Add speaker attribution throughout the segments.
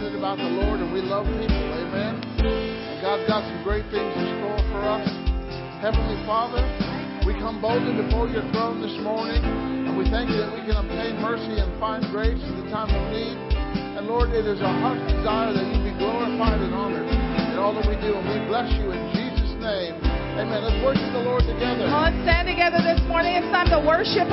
Speaker 1: Excited about the Lord and we love people. Amen. God's got some great things in store for us. Heavenly Father, we come boldly before your throne this morning and we thank you that we can obtain mercy and find grace in the time of need. And Lord, it is our heart's desire that you be glorified and honored in all that we do. And we bless you in Jesus' name. Amen. Let's worship the Lord together.
Speaker 2: Come on, stand together this morning. It's time to worship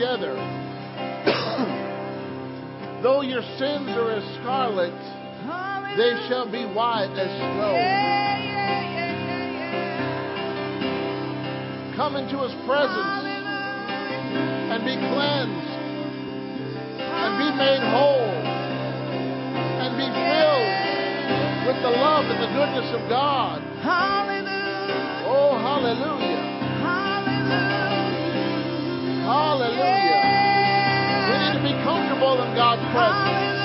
Speaker 1: together. Though your sins are as scarlet, they shall be white as snow. Yeah, yeah, yeah, Come into his presence Hallelujah. and be cleansed and be made whole and be filled with the love and the goodness of God.
Speaker 2: Hallelujah.
Speaker 1: Oh, hallelujah.
Speaker 2: Hallelujah.
Speaker 1: Hallelujah. We need to be comfortable in God's presence.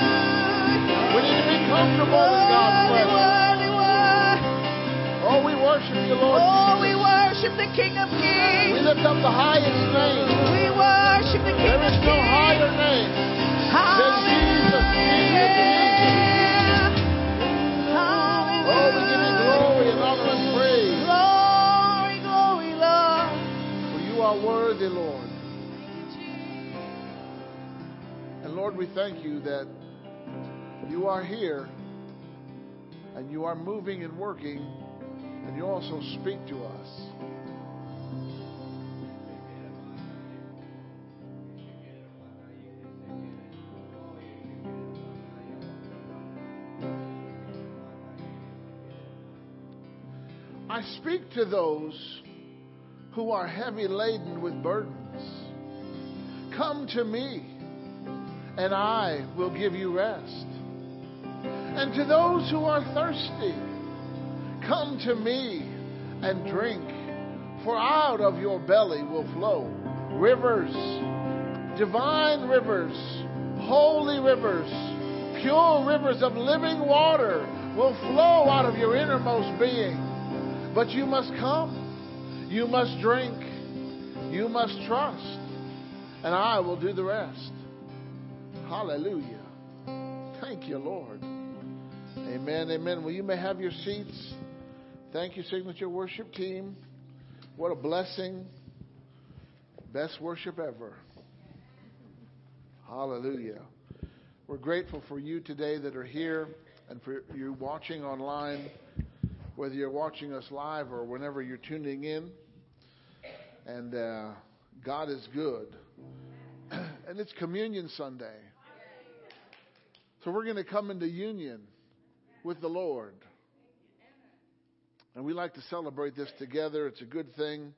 Speaker 1: We need to be comfortable in God's presence. Oh, we worship you, Lord.
Speaker 2: Oh, we worship the King of Kings.
Speaker 1: We lift up the highest name.
Speaker 2: We worship the King of Kings.
Speaker 1: There is no higher name than Jesus. Jesus, Jesus. Oh, we give you glory and honor and praise.
Speaker 2: Glory, glory, Lord.
Speaker 1: For you are worthy, Lord. And Lord, we thank you that you are here and you are moving and working and you also speak to us. I speak to those who are heavy laden with burdens. Come to me and I will give you rest. And to those who are thirsty, come to me and drink, for out of your belly will flow rivers, divine rivers, holy rivers, pure rivers of living water will flow out of your innermost being. But you must come, you must drink, you must trust, and I will do the rest. Hallelujah. Thank you, Lord. Amen. Amen. Well, you may have your seats. Thank you, Signature Worship Team. What a blessing. Best worship ever. Hallelujah. We're grateful for you today that are here and for you watching online, whether you're watching us live or whenever you're tuning in. And uh, God is good. and it's Communion Sunday. So we're going to come into union with the Lord. And we like to celebrate this together. It's a good thing.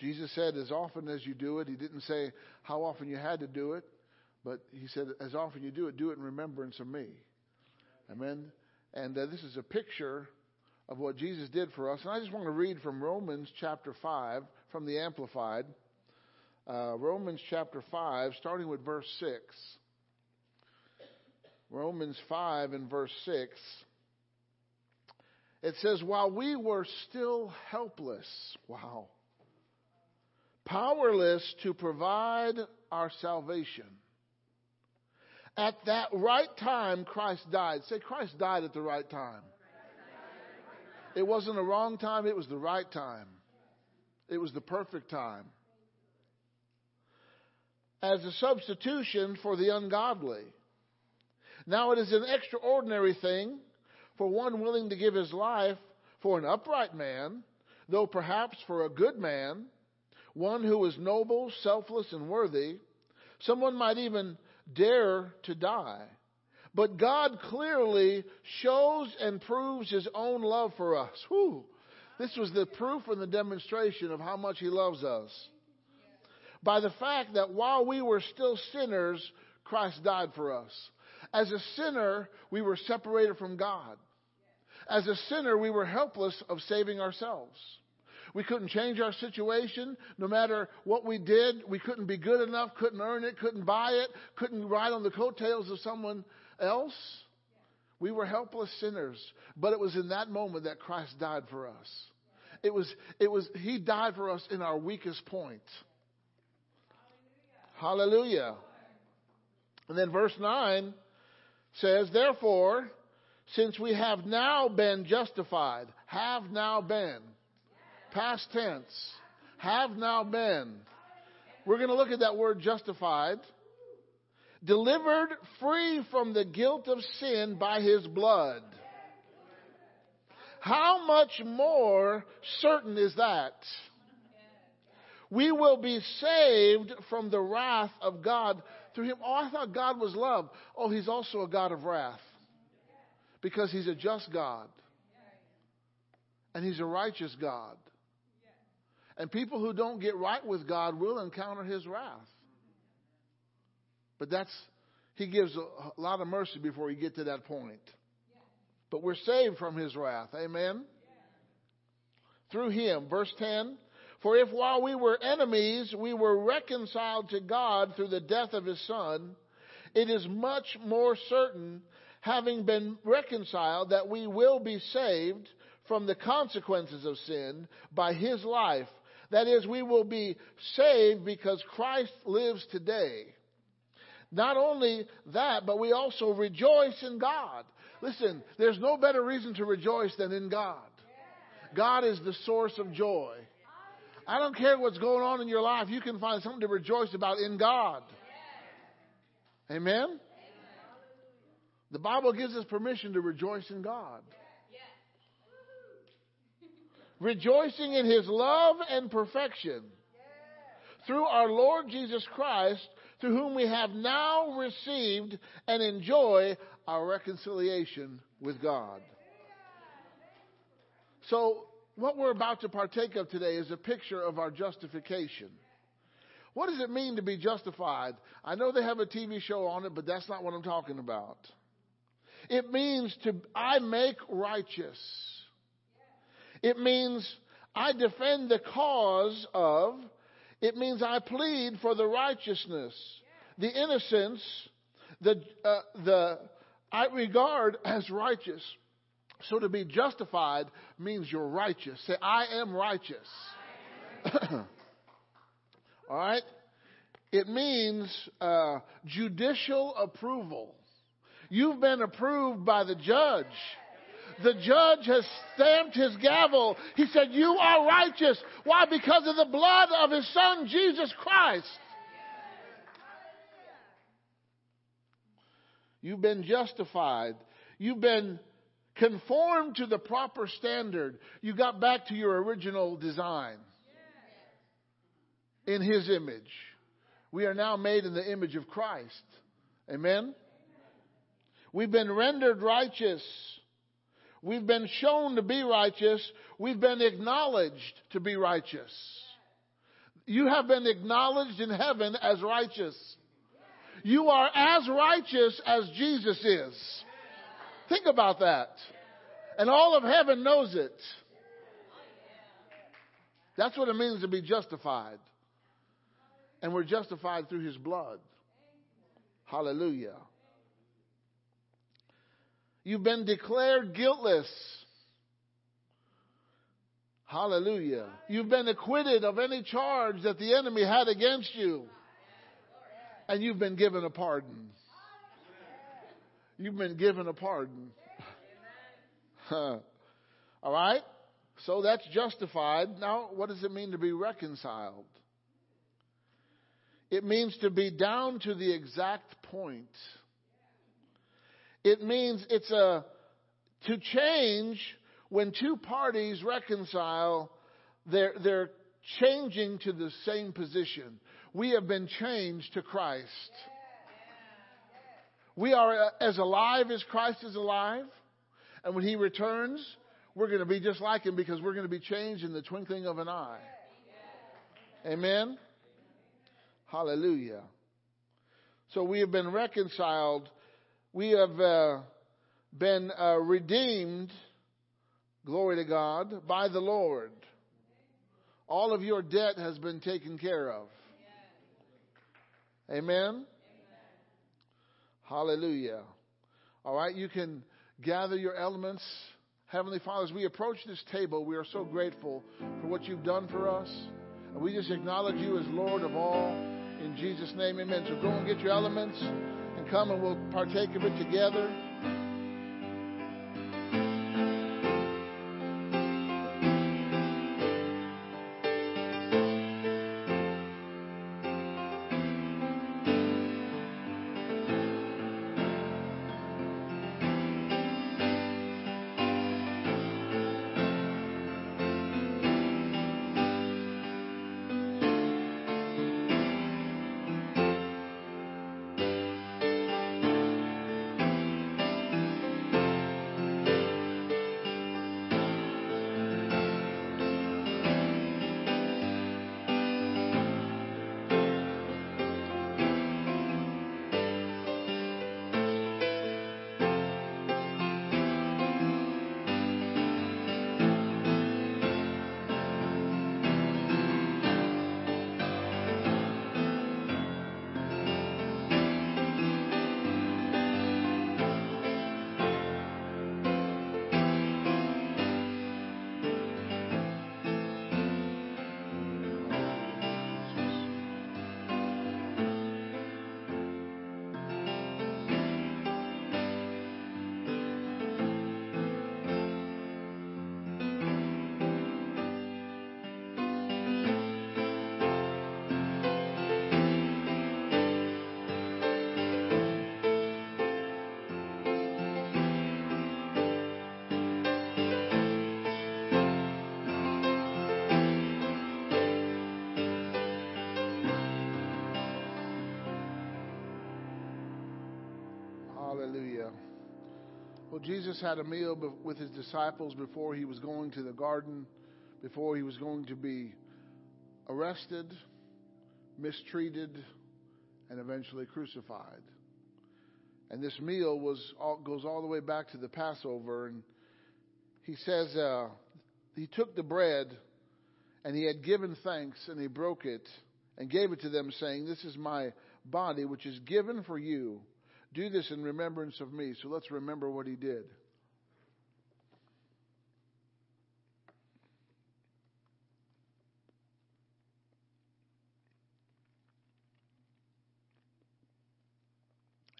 Speaker 1: Jesus said, as often as you do it, He didn't say how often you had to do it, but He said, as often you do it, do it in remembrance of me. Amen. And uh, this is a picture of what Jesus did for us. And I just want to read from Romans chapter 5 from the Amplified. Uh, Romans chapter 5, starting with verse 6. Romans 5 and verse 6. It says, While we were still helpless, wow, powerless to provide our salvation, at that right time, Christ died. Say, Christ died at the right time. It wasn't a wrong time, it was the right time. It was the perfect time. As a substitution for the ungodly. Now it is an extraordinary thing for one willing to give his life for an upright man, though perhaps for a good man, one who is noble, selfless, and worthy. Someone might even dare to die. But God clearly shows and proves his own love for us. Whew. This was the proof and the demonstration of how much he loves us. By the fact that while we were still sinners, Christ died for us. As a sinner, we were separated from God. As a sinner, we were helpless of saving ourselves. We couldn't change our situation. No matter what we did, we couldn't be good enough, couldn't earn it, couldn't buy it, couldn't ride on the coattails of someone else. We were helpless sinners. But it was in that moment that Christ died for us. It was, it was, He died for us in our weakest point. Hallelujah. And then verse 9 says, Therefore, since we have now been justified, have now been, past tense, have now been. We're going to look at that word justified. Delivered free from the guilt of sin by his blood. How much more certain is that? We will be saved from the wrath of God through him. Oh, I thought God was love. Oh, he's also a God of wrath. Because he's a just God. And he's a righteous God. And people who don't get right with God will encounter his wrath. But that's, he gives a, lot of mercy before you get to that point. But we're saved from his wrath. Amen? Through him. Verse 10 For if while we were enemies, we were reconciled to God through the death of his Son, it is much more certain, having been reconciled, that we will be saved from the consequences of sin by his life. That is, we will be saved because Christ lives today. Not only that, but we also rejoice in God. Listen, there's no better reason to rejoice than in God. God is the source of joy. I don't care what's going on in your life, you can find something to rejoice about in God. Amen? The Bible gives us permission to rejoice in God. Rejoicing in His love and perfection through our Lord Jesus Christ, through whom we have now received and enjoy our reconciliation with God. So, what we're about to partake of today is a picture of our justification. What does it mean to be justified? I know they have a TV show on it, but that's not what I'm talking about. It means to, I make righteous. It means I defend the cause of, It means I plead for the righteousness, the innocence, the, uh, the I regard as righteous. So to be justified means you're righteous. Say, I am righteous. All right? It means uh, judicial approval. You've been approved by the judge. The judge has stamped his gavel. He said, You are righteous. Why? Because of the blood of his son, Jesus Christ. You've been justified. You've been conformed to the proper standard. You got back to your original design in his image. We are now made in the image of Christ. Amen? We've been rendered righteous. We've been shown to be righteous. We've been acknowledged to be righteous. You have been acknowledged in heaven as righteous. You are as righteous as Jesus is. Think about that. And all of heaven knows it. That's what it means to be justified. And we're justified through his blood. Hallelujah. You've been declared guiltless. Hallelujah. You've been acquitted of any charge that the enemy had against you. And you've been given a pardon. You've been given a pardon. All right? So that's justified. Now, what does it mean to be reconciled? It means to be down to the exact point. It means it's a to change when two parties reconcile, they're, they're changing to the same position. We have been changed to Christ. We are as alive as Christ is alive. And when He returns, we're going to be just like Him because we're going to be changed in the twinkling of an eye. Amen? Hallelujah. So we have been reconciled. We have uh, been uh, redeemed, glory to God, by the Lord. All of your debt has been taken care of. Amen? Hallelujah. All right, you can gather your elements. Heavenly Father, as we approach this table, we are so grateful for what you've done for us. And we just acknowledge you as Lord of all. In Jesus' name, amen. So go and get your elements and come and we'll partake of it together. Jesus had a meal with his disciples before he was going to the garden, before he was going to be arrested, mistreated, and eventually crucified. And this meal was all, goes all the way back to the Passover, and he says uh, he took the bread and he had given thanks and he broke it and gave it to them, saying, This is my body, which is given for you. Do this in remembrance of me. So let's remember what he did.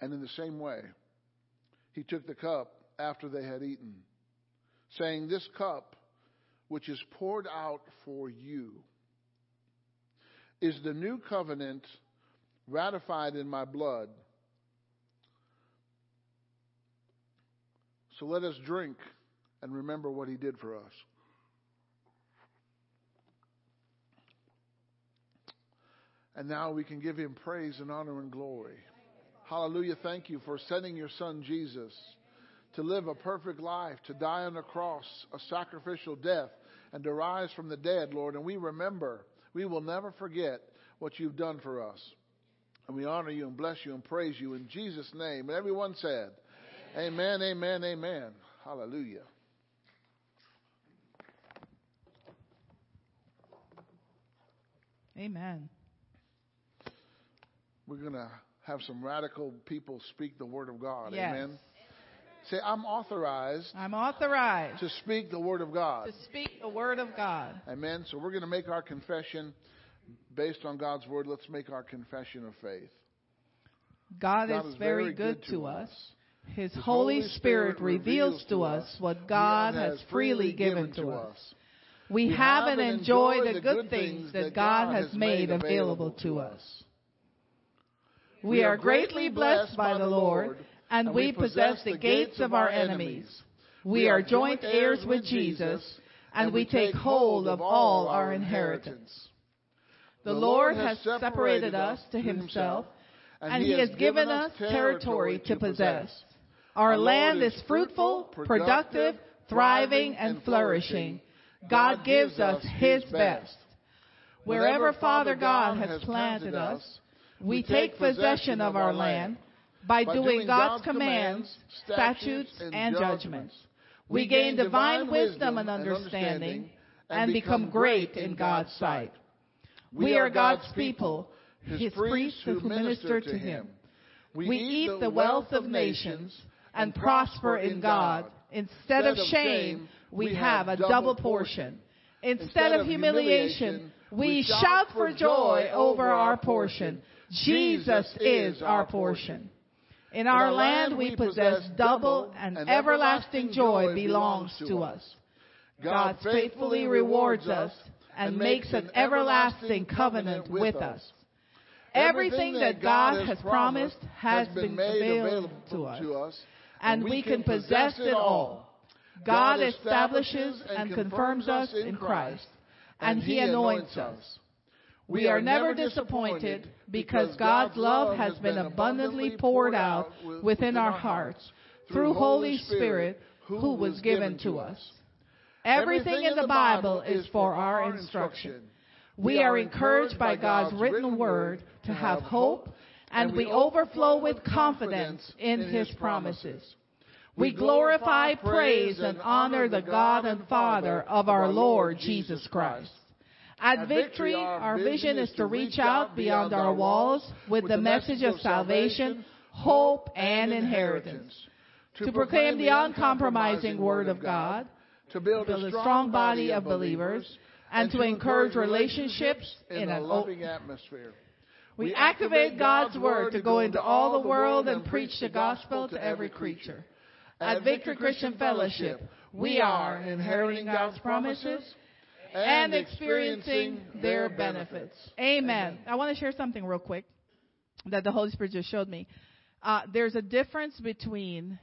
Speaker 1: And in the same way, he took the cup after they had eaten, saying, This cup, which is poured out for you, is the new covenant ratified in my blood. So let us drink and remember what he did for us. And now we can give him praise and honor and glory. Hallelujah. Thank you for sending your son Jesus to live a perfect life, to die on the cross, a sacrificial death, and to rise from the dead, Lord. And we remember, we will never forget what you've done for us. And we honor you and bless you and praise you in Jesus' name. And everyone said, Amen, amen, amen. amen. Hallelujah.
Speaker 2: Amen.
Speaker 1: We're going to have some radical people speak the word of God.
Speaker 2: Yes.
Speaker 1: Amen. Say, I'm authorized
Speaker 2: I'm authorized
Speaker 1: to speak the word of God.
Speaker 2: to speak the word of God.
Speaker 1: Amen. So we're going to make our confession based on God's word. Let's make our confession of faith.
Speaker 2: God,
Speaker 1: God
Speaker 2: is,
Speaker 1: is
Speaker 2: very
Speaker 1: very
Speaker 2: good,
Speaker 1: good
Speaker 2: to us. His,
Speaker 1: His
Speaker 2: Holy Spirit
Speaker 1: Spirit
Speaker 2: reveals to us
Speaker 1: us
Speaker 2: what God has freely given to us. We have and enjoy the good things that God has made available to us. We are greatly blessed by the Lord, and we possess the gates of our enemies. We are joint heirs with Jesus, and we take hold of all our inheritance. The Lord has separated us to himself, and he has given us territory to possess. Our land is fruitful, productive, thriving, and flourishing. God gives us his best. Wherever Father God has planted us, we take possession of our land by doing God's commands, statutes, and judgments. We gain divine wisdom and understanding and become great in God's sight. We are God's people, his priests who minister to him. We eat the wealth of nations and prosper in God. Instead of shame, we have a double portion. Instead of humiliation, we shout for joy over our portion. Jesus is our portion. In our land we possess double and everlasting joy belongs to us. God faithfully rewards us and makes an everlasting covenant with us. Everything that God has promised has been available to us, and we can possess it all. God establishes and confirms us in Christ, and He anoints us. We are never disappointed because God's love has been abundantly poured out within our hearts through Holy Spirit who was given to us. Everything in the Bible is for our instruction. We are encouraged by God's written word to have hope, and we overflow with confidence in His promises. We glorify, praise, and honor the God and Father of our Lord Jesus Christ. At Victory, our vision is to reach out beyond our walls with the message of salvation, hope, and inheritance. To proclaim the uncompromising Word of God,
Speaker 1: to build,
Speaker 2: a strong body of believers, and to encourage relationships in
Speaker 1: a loving atmosphere.
Speaker 2: We activate God's Word to go into all the world and preach the gospel to every creature. At Victory Christian Fellowship, we are inheriting God's promises and experiencing their benefits. Amen. I want to share something real quick that the Holy Spirit just showed me. Uh, there's a difference between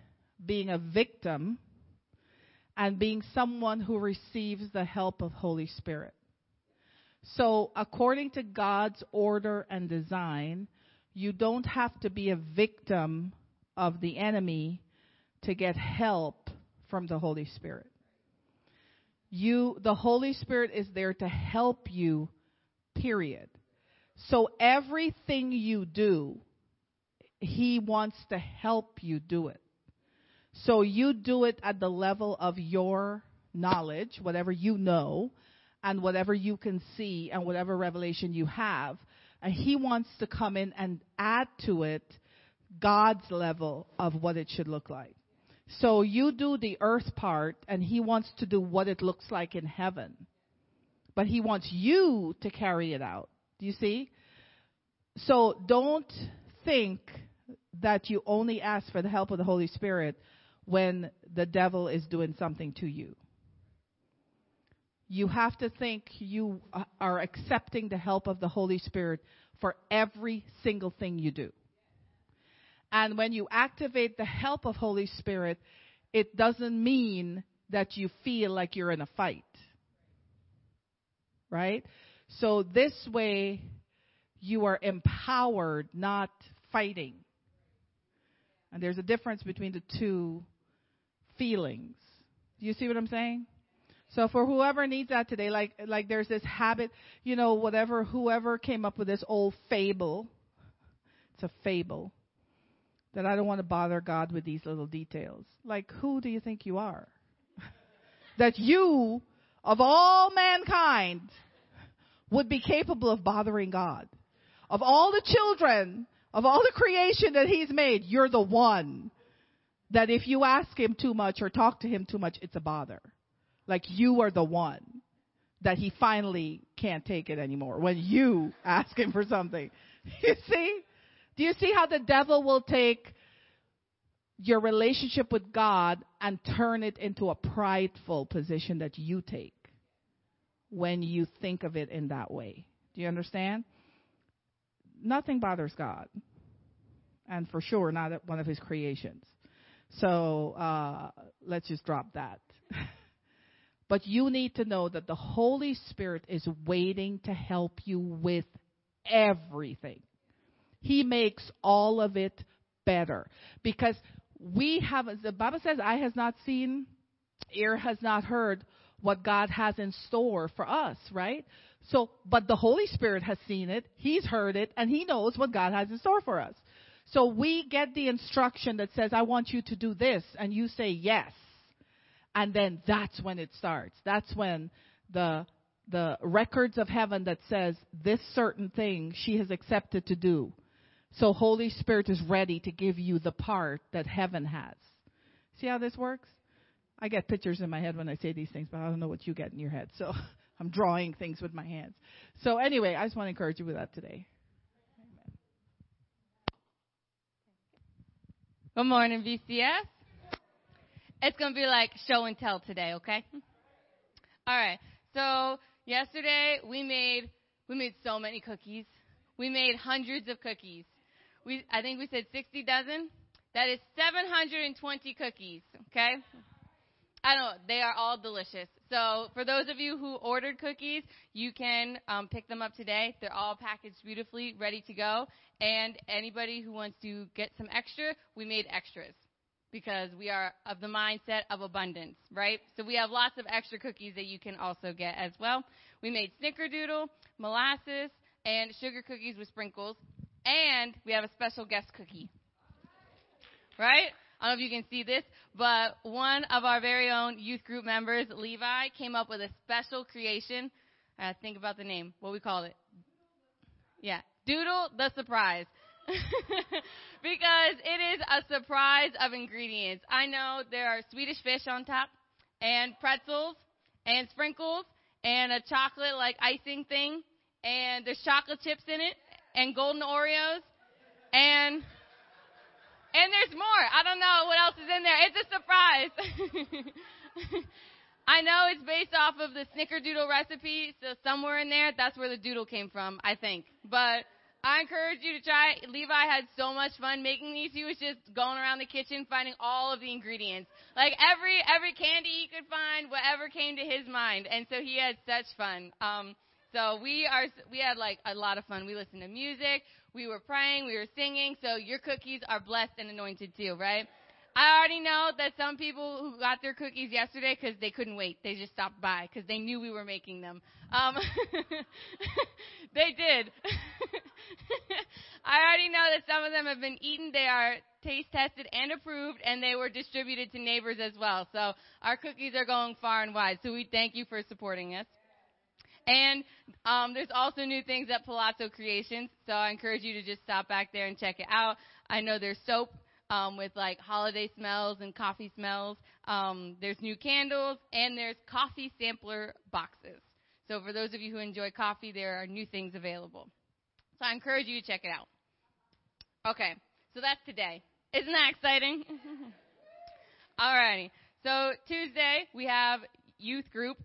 Speaker 2: being a victim and being someone who receives the help of Holy Spirit. So, according to God's order and design, you don't have to be a victim of the enemy to get help from the Holy Spirit. You, the Holy Spirit is there to help you, period. So everything you do, He wants to help you do it. So you do it at the level of your knowledge, whatever you know, and whatever you can see, and whatever revelation you have. And He wants to come in and add to it God's level of what it should look like. So you do the earth part, and He wants to do what it looks like in heaven. But He wants you to carry it out. Do you see? So don't think that you only ask for the help of the Holy Spirit when the devil is doing something to you. You have to think you are accepting the help of the Holy Spirit for every single thing you do. And when you activate the help of Holy Spirit, it doesn't mean that you feel like you're in a fight. Right? So this way, you are empowered, not fighting. And there's a difference between the two feelings. Do you see what I'm saying? So for whoever needs that today, like like there's this habit, you know, whatever whoever came up with this old fable, it's a fable that I don't want to bother God with these little details. Like who do you think you are? that you of all mankind would be capable of bothering God. Of all the children, of all the creation that he's made, you're the one that if you ask him too much or talk to him too much, it's a bother. Like you are the one that he finally can't take it anymore when you ask him for something. You see? Do you see how the devil will take your relationship with God and turn it into a prideful position that you take when you think of it in that way? Do you understand? Nothing bothers God. And for sure, not one of his creations. So uh, let's just drop that. But you need to know that the Holy Spirit is waiting to help you with everything. He makes all of it better. Because we have, the Bible says, eye has not seen, ear has not heard what God has in store for us, right? So, but the Holy Spirit has seen it, He's heard it, and He knows what God has in store for us. So we get the instruction that says, I want you to do this, and you say yes. And then that's when it starts. That's when the the records of heaven that says this certain thing she has accepted to do. So Holy Spirit is ready to give you the part that heaven has. See how this works? I get pictures in my head when I say these things, but I don't know what you get in your head. So I'm drawing things with my hands. So anyway, I just want to encourage you with that today.
Speaker 3: Good morning, VCF. It's going to be like show and tell today, okay? All right. So, yesterday we made we made so many cookies. We made hundreds of cookies. We I think we said 60 dozen. That is 720 cookies, okay? I know they are all delicious. So for those of you who ordered cookies, you can um, pick them up today. They're all packaged beautifully, ready to go. And anybody who wants to get some extra, we made extras because we are of the mindset of abundance, right? So we have lots of extra cookies that you can also get as well. We made snickerdoodle, molasses, and sugar cookies with sprinkles. And we have a special guest cookie. Right? I don't know if you can see this, but one of our very own youth group members, Levi, came up with a special creation. Uh, think about the name. What we call it? Yeah. Doodle the surprise. because it is a surprise of ingredients. I know there are Swedish fish on top, and pretzels, and sprinkles, and a chocolate like icing thing, and there's chocolate chips in it, and golden Oreos, and and there's more. I don't know what else is in there. It's a surprise. I know it's based off of the snickerdoodle recipe, so somewhere in there, that's where the doodle came from, I think. But I encourage you to try. Levi had so much fun making these. He was just going around the kitchen finding all of the ingredients. Like every every candy he could find, whatever came to his mind. And so he had such fun. Um so we are we had like a lot of fun. We listened to music, we were praying, we were singing. So your cookies are blessed and anointed too, right? I already know that some people who got their cookies yesterday because they couldn't wait, they just stopped by because they knew we were making them. Um, they did. I already know that some of them have been eaten. They are taste tested and approved, and they were distributed to neighbors as well. So our cookies are going far and wide. So we thank you for supporting us. And um, there's also new things at Palazzo Creations, so I encourage you to just stop back there and check it out. I know there's soap um, with like holiday smells and coffee smells. Um, there's new candles, and there's coffee sampler boxes. So for those of you who enjoy coffee, there are new things available. So I encourage you to check it out. Okay, so that's today. Isn't that exciting? Alrighty. So Tuesday we have youth group,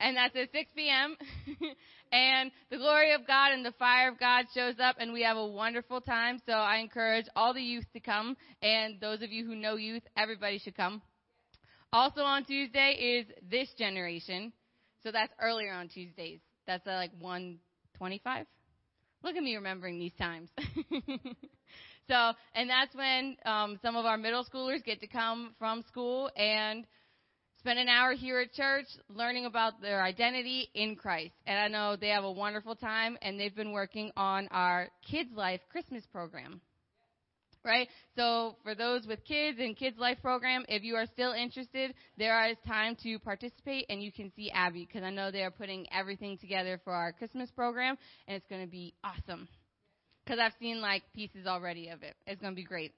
Speaker 3: and that's at 6 p.m. and the glory of God and the fire of God shows up, and we have a wonderful time. So I encourage all the youth to come, and those of you who know youth, everybody should come. Also on Tuesday is this generation. So that's earlier on Tuesdays. That's at like 125. Look at me remembering these times. so, and that's when um, some of our middle schoolers get to come from school and spend an hour here at church learning about their identity in Christ. And I know they have a wonderful time, and they've been working on our Kids Life Christmas program. Right? So for those with kids and Kids Life program, if you are still interested, there is time to participate and you can see Abby because I know they are putting everything together for our Christmas program and it's going to be awesome. Because I've seen like pieces already of it. It's going to be great.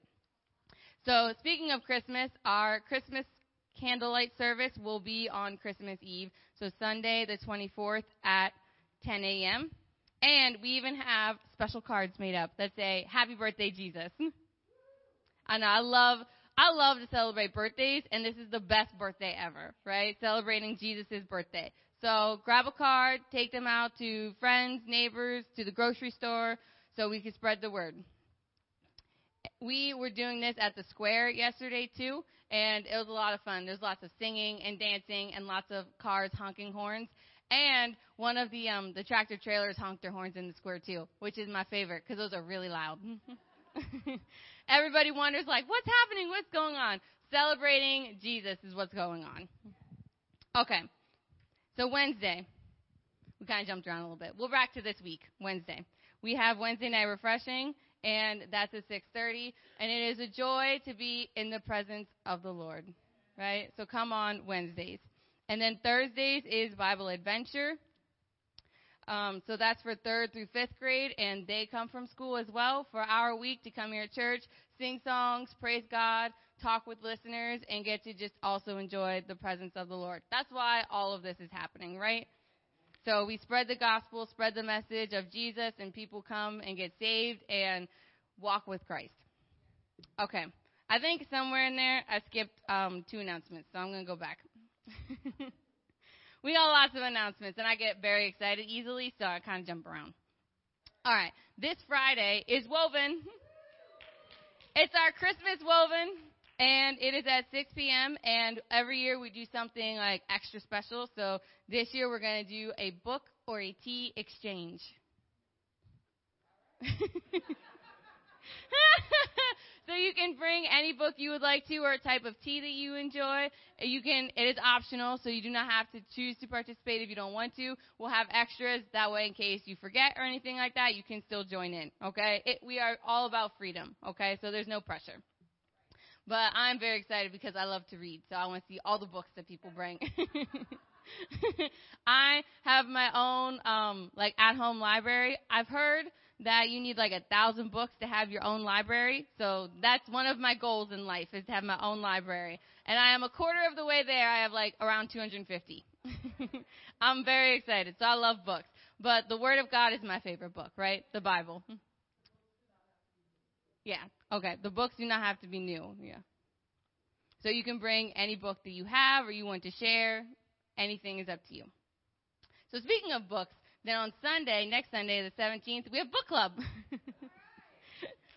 Speaker 3: So speaking of Christmas, our Christmas candlelight service will be on Christmas Eve, so Sunday the 24th at 10 a.m. And we even have special cards made up that say "Happy Birthday, Jesus." I know I love I love to celebrate birthdays, and this is the best birthday ever, right? Celebrating Jesus' birthday. So grab a card, take them out to friends, neighbors, to the grocery store, so we can spread the word. We were doing this at the square yesterday too, and it was a lot of fun. There's lots of singing and dancing and lots of cars honking horns. And one of the um, the tractor trailers honked their horns in the square too, which is my favorite because those are really loud. Everybody wonders like, what's happening? What's going on? Celebrating Jesus is what's going on. Okay, so Wednesday, we kind of jumped around a little bit. We're back to this week, Wednesday. We have Wednesday night refreshing and that's at 6:30 and it is a joy to be in the presence of the Lord. Right? So come on Wednesdays. And then Thursdays is Bible Adventure. Um, so that's for third through fifth grade, and they come from school as well for our week to come here at church, sing songs, praise God, talk with listeners, and get to just also enjoy the presence of the Lord. That's why all of this is happening, right? So we spread the gospel, spread the message of Jesus, and people come and get saved and walk with Christ. Okay. I think somewhere in there I skipped um, two announcements, so I'm going to go back. we got lots of announcements, and I get very excited easily, so I kind of jump around. All right. This Friday is Woven. It's our Christmas Woven and it is at 6 p.m. And every year we do something like extra special. So this year we're going to do a book or a tea exchange. so you can bring any book you would like to or a type of tea that you enjoy. You can it is optional, so you do not have to choose to participate if you don't want to. We'll have extras that way in case you forget or anything like that, you can still join in, okay? It, we are all about freedom, okay? So there's no pressure. But I'm very excited because I love to read, so I want to see all the books that people bring. I have my own um like at home library. I've heard that you need like a thousand books to have your own library. So that's one of my goals in life is to have my own library. And I am a quarter of the way there. I have like around 250. I'm very excited. So I love books. But the Word of God is my favorite book, right? The Bible. Yeah. Okay. The books do not have to be new. Yeah. So you can bring any book that you have or you want to share. Anything is up to you. So speaking of books, then on Sunday, next Sunday, the 17th, we have book club. it's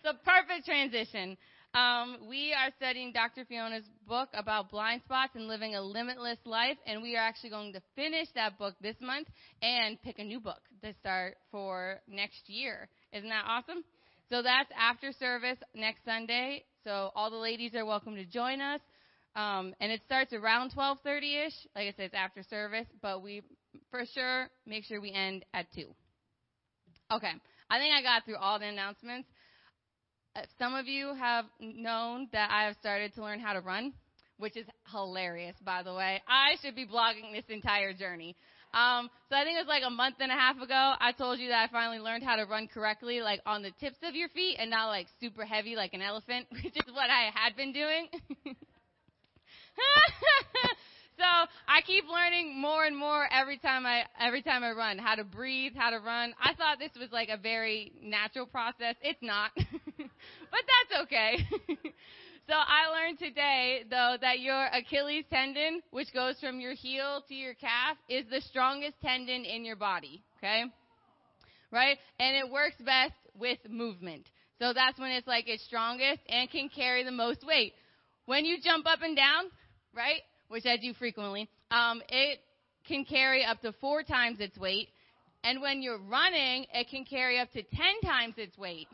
Speaker 3: a perfect transition. Um, we are studying Dr. Fiona's book about blind spots and living a limitless life, and we are actually going to finish that book this month and pick a new book to start for next year. Isn't that awesome? So that's after service next Sunday. So all the ladies are welcome to join us. Um, and it starts around 12:30 ish. Like I said, it's after service, but we for sure make sure we end at two. Okay, I think I got through all the announcements. Uh, some of you have known that I have started to learn how to run, which is hilarious, by the way. I should be blogging this entire journey. Um, so I think it was like a month and a half ago. I told you that I finally learned how to run correctly, like on the tips of your feet, and not like super heavy like an elephant, which is what I had been doing. so I keep learning more and more every time I every time I run how to breathe, how to run. I thought this was like a very natural process. It's not, but that's okay. So I learned today though that your Achilles tendon, which goes from your heel to your calf, is the strongest tendon in your body. Okay, right, and it works best with movement. So that's when it's like its strongest and can carry the most weight. When you jump up and down, right? which I do frequently, um, it can carry up to four times its weight. And when you're running, it can carry up to 10 times its weight.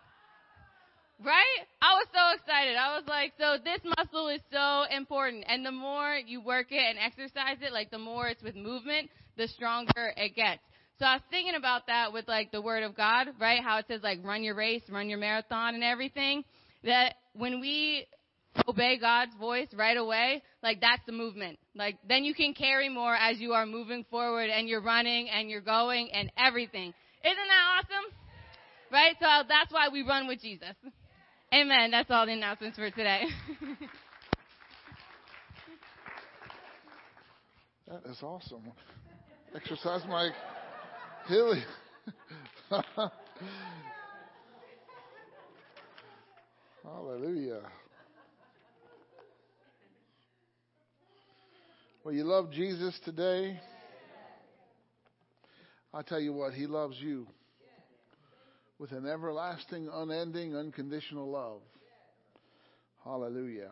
Speaker 3: Right? I was so excited. I was like, so this muscle is so important. And the more you work it and exercise it, like the more it's with movement, the stronger it gets. So I was thinking about that with like the word of God, right? How it says like run your race, run your marathon and everything. That when we obey God's voice right away, like that's the movement. Like then you can carry more as you are moving forward and you're running and you're going and everything. Isn't that awesome? Right? So that's why we run with Jesus. Amen. That's all the announcements for today.
Speaker 1: that is awesome. Exercise my Hilly. Hallelujah. Well, you love Jesus today. I tell you what, He loves you with an everlasting, unending, unconditional love. Hallelujah.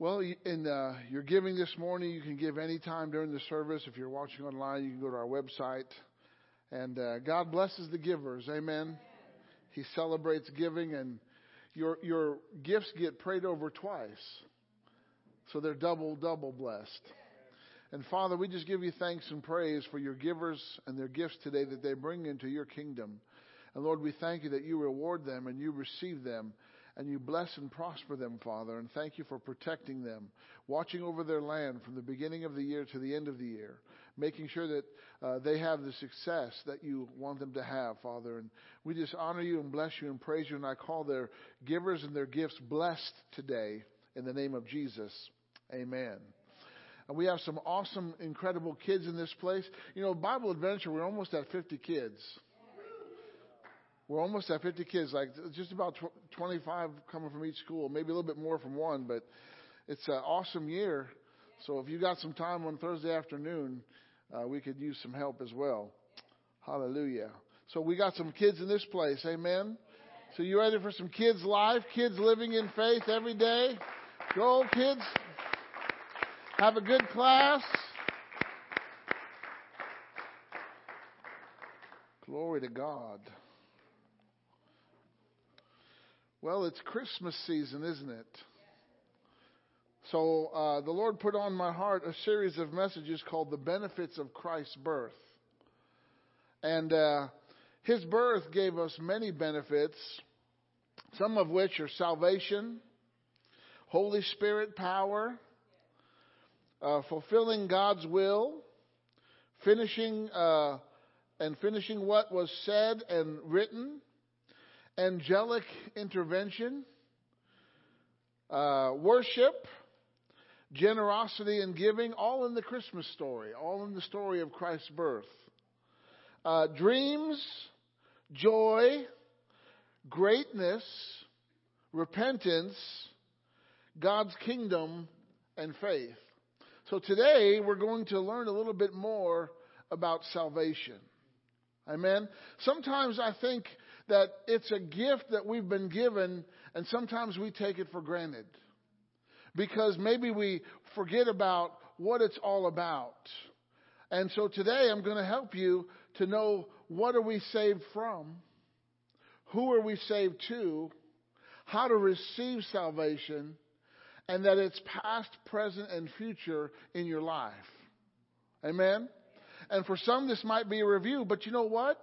Speaker 1: Well, in uh, your giving this morning, you can give any time during the service. If you're watching online, you can go to our website. And uh, God blesses the givers. Amen. He celebrates giving, and your your gifts get prayed over twice. So they're double, double blessed. And Father, we just give you thanks and praise for your givers and their gifts today that they bring into your kingdom. And Lord, we thank you that you reward them and you receive them and you bless and prosper them, Father. And thank you for protecting them, watching over their land from the beginning of the year to the end of the year, making sure that uh, they have the success that you want them to have, Father. And we just honor you and bless you and praise you. And I call their givers and their gifts blessed today in the name of Jesus. Amen. And we have some awesome, incredible kids in this place. You know, Bible Adventure, we're almost at 50 kids. We're almost at 50 kids, like just about 25 coming from each school, maybe a little bit more from one, but it's an awesome year. So if you got some time on Thursday afternoon, uh, we could use some help as well. Hallelujah. So we got some kids in this place. Amen. So you ready for some kids life? Kids living in faith every day? Go, kids. Have a good class. Glory to God. Well, it's Christmas season, isn't it? So uh, the Lord put on my heart a series of messages called The Benefits of Christ's Birth. And uh, his birth gave us many benefits, some of which are salvation, Holy Spirit power, uh, fulfilling God's will, finishing uh, and finishing what was said and written, angelic intervention, uh, worship, generosity and giving, all in the Christmas story, all in the story of Christ's birth. Uh, dreams, joy, greatness, repentance, God's kingdom, and faith. So today we're going to learn a little bit more about salvation. Amen. Sometimes I think that it's a gift that we've been given and sometimes we take it for granted. Because maybe we forget about what it's all about. And so today I'm going to help you to know what are we saved from? Who are we saved to? How to receive salvation and that it's past, present, and future in your life. Amen? And for some, this might be a review, but you know what?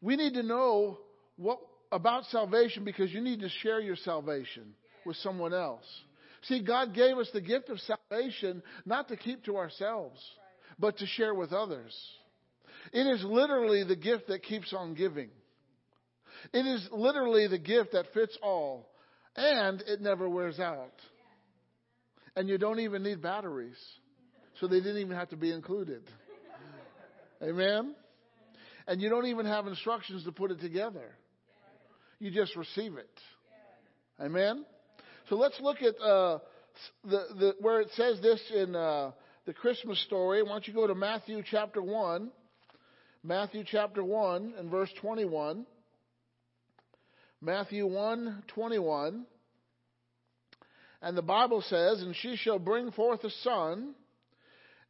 Speaker 1: We need to know what about salvation because you need to share your salvation with someone else. See, God gave us the gift of salvation not to keep to ourselves, but to share with others. It is literally the gift that keeps on giving. It is literally the gift that fits all, and it never wears out. And you don't even need batteries, so they didn't even have to be included. Amen? And you don't even have instructions to put it together. You just receive it. Amen? So let's look at uh, the, the, where it says this in uh, the Christmas story. Why don't you go to Matthew chapter 1? Matthew chapter 1 and verse 21. Matthew 1 21. And the Bible says, And she shall bring forth a son,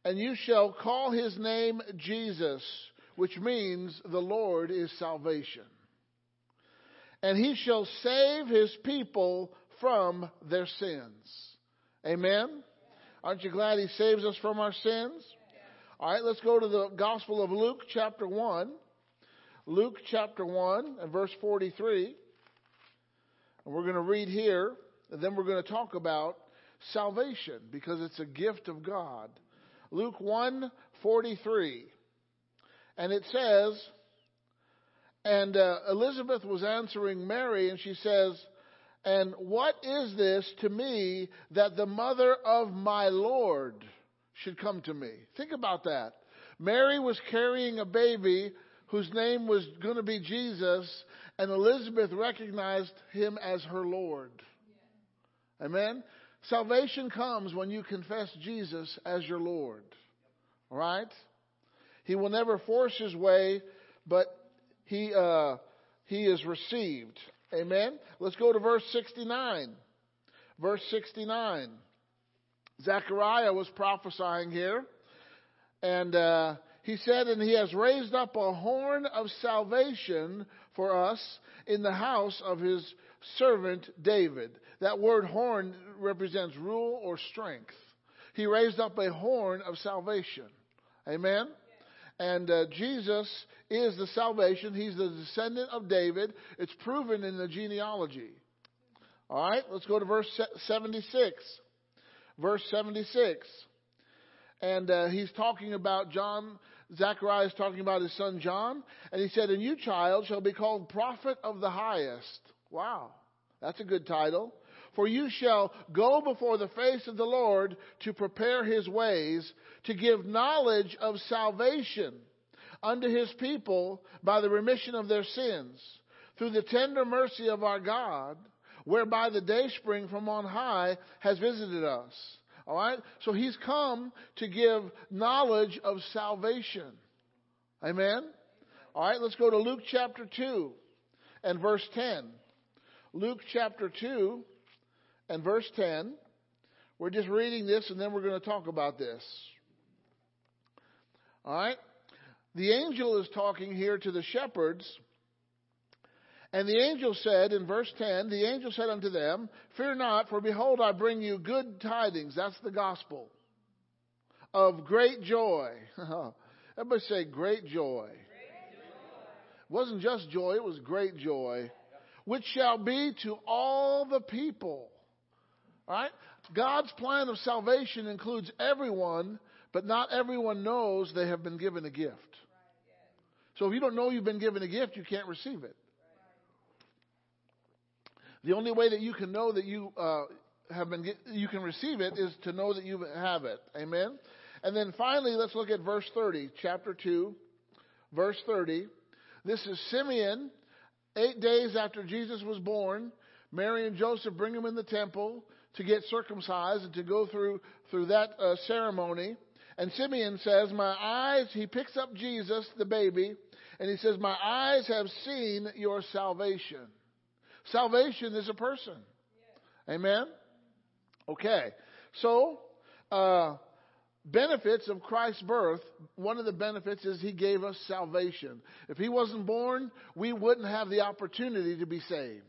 Speaker 1: and you shall call his name Jesus, which means the Lord is salvation. And he shall save his people from their sins. Amen? Aren't you glad he saves us from our sins? All right, let's go to the Gospel of Luke, chapter 1. Luke, chapter 1, and verse 43. And we're going to read here, and then we're going to talk about salvation because it's a gift of God. Luke 1 43. And it says, and uh, Elizabeth was answering Mary, and she says, And what is this to me that the mother of my Lord should come to me? Think about that. Mary was carrying a baby whose name was going to be Jesus, and Elizabeth recognized him as her Lord. Amen? Salvation comes when you confess Jesus as your Lord. All right? He will never force his way, but he, uh, he is received. Amen? Let's go to verse 69. Verse 69. Zechariah was prophesying here, and uh, he said, And he has raised up a horn of salvation for us in the house of his servant David. That word horn represents rule or strength. He raised up a horn of salvation. Amen? And uh, Jesus is the salvation. He's the descendant of David. It's proven in the genealogy. All right, let's go to verse 76. Verse 76. And uh, he's talking about John, Zechariah is talking about his son John. And he said, And you, child, shall be called prophet of the highest. Wow, that's a good title. For you shall go before the face of the Lord to prepare his ways, to give knowledge of salvation unto his people by the remission of their sins, through the tender mercy of our God, whereby the dayspring from on high has visited us. All right? So he's come to give knowledge of salvation. Amen? All right, let's go to Luke chapter 2 and verse 10. Luke chapter 2 and verse 10. We're just reading this and then we're going to talk about this. All right? The angel is talking here to the shepherds. And the angel said in verse 10, the angel said unto them, Fear not, for behold, I bring you good tidings. That's the gospel. Of great joy. Everybody say, great joy. It wasn't just joy, it was great joy. Which shall be to all the people. Right? God's plan of salvation includes everyone, but not everyone knows they have been given a gift. So if you don't know you've been given a gift, you can't receive it. The only way that you can know that you uh, have been you can receive it is to know that you have it. Amen. And then finally, let's look at verse 30, chapter 2, verse 30. This is Simeon, eight days after Jesus was born. Mary and Joseph bring him in the temple to get circumcised and to go through through that uh, ceremony. And Simeon says, "My eyes." He picks up Jesus, the baby, and he says, "My eyes have seen your salvation." Salvation is a person. Amen. Okay. So, uh, benefits of Christ's birth, one of the benefits is he gave us salvation. If he wasn't born, we wouldn't have the opportunity to be saved.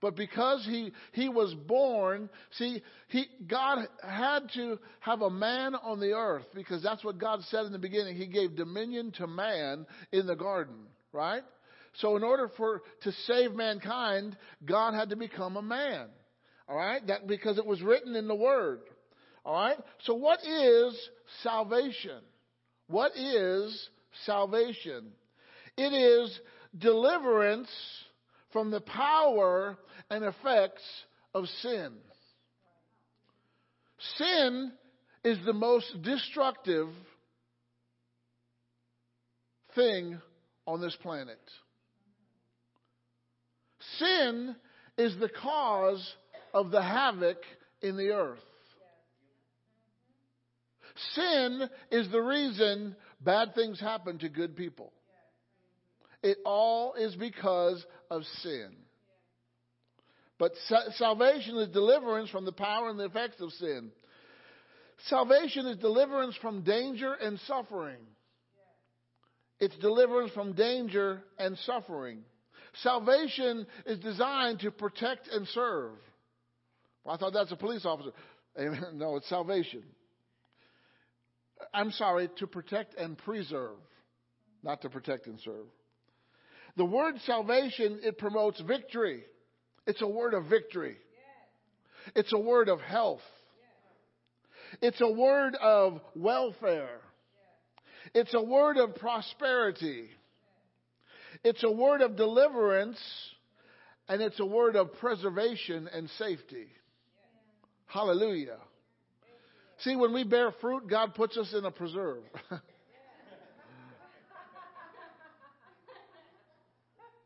Speaker 1: But because he, he was born, see, he, God had to have a man on the earth because that's what God said in the beginning. He gave dominion to man in the garden, right? So in order for, to save mankind, God had to become a man. All right? That, because it was written in the Word. All right? So what is salvation? What is salvation? It is deliverance from the power and effects of sin. Sin is the most destructive thing on this planet. Sin is the cause of the havoc in the earth. Sin is the reason bad things happen to good people. It all is because of sin. But sa- salvation is deliverance from the power and the effects of sin. Salvation is deliverance from danger and suffering. It's deliverance from danger and suffering. Salvation is designed to protect and serve. Well, I thought that's a police officer. Amen. No, it's salvation. I'm sorry, to protect and preserve, not to protect and serve. The word salvation, it promotes victory. It's a word of victory. It's a word of health. It's a word of welfare. It's a word of prosperity. It's a word of deliverance. And it's a word of preservation and safety. Hallelujah. See, when we bear fruit, God puts us in a preserve.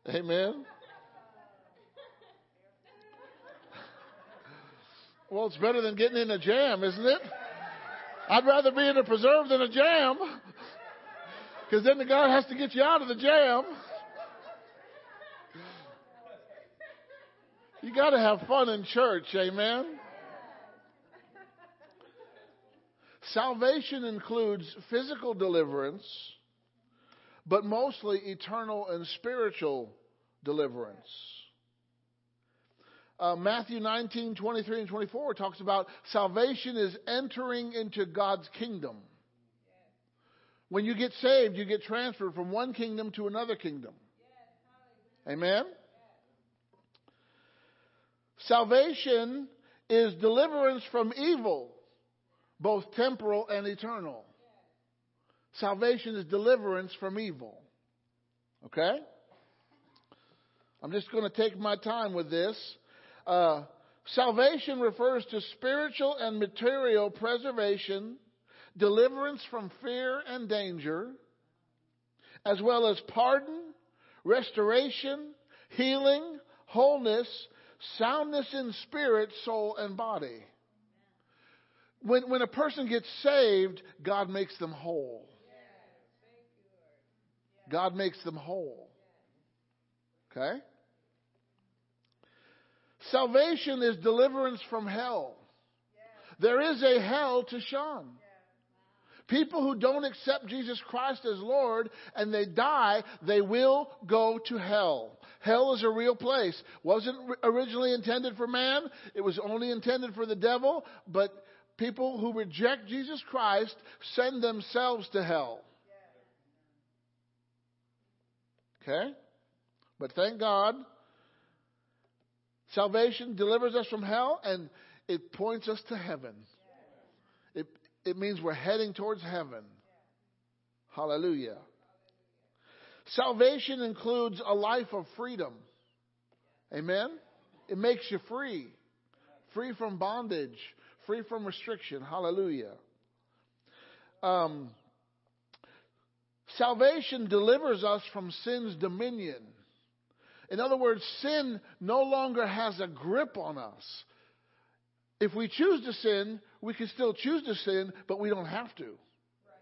Speaker 1: Amen. Well, it's better than getting in a jam, isn't it? I'd rather be in a preserve than a jam. Because then the God has to get you out of the jam. You got to have fun in church, amen? Salvation includes physical deliverance, but mostly eternal and spiritual deliverance. Uh, Matthew 19, 23 and 24 talks about salvation is entering into God's kingdom. When you get saved, you get transferred from one kingdom to another kingdom. Amen? Salvation is deliverance from evil, both temporal and eternal. Salvation is deliverance from evil. Okay? I'm just going to take my time with this. Uh, salvation refers to spiritual and material preservation, deliverance from fear and danger, as well as pardon, restoration, healing, wholeness, soundness in spirit, soul, and body. When, when a person gets saved, God makes them whole. God makes them whole. Okay? Salvation is deliverance from hell. There is a hell to shun. People who don't accept Jesus Christ as Lord and they die, they will go to hell. Hell is a real place. Wasn't originally intended for man. It was only intended for the devil, but people who reject Jesus Christ send themselves to hell. Okay? But thank God, salvation delivers us from hell and it points us to heaven. It, it means we're heading towards heaven. Hallelujah. Salvation includes a life of freedom. Amen? It makes you free. Free from bondage. Free from restriction. Hallelujah. Um, salvation delivers us from sin's dominion. In other words, sin no longer has a grip on us. If we choose to sin, we can still choose to sin, but we don't have to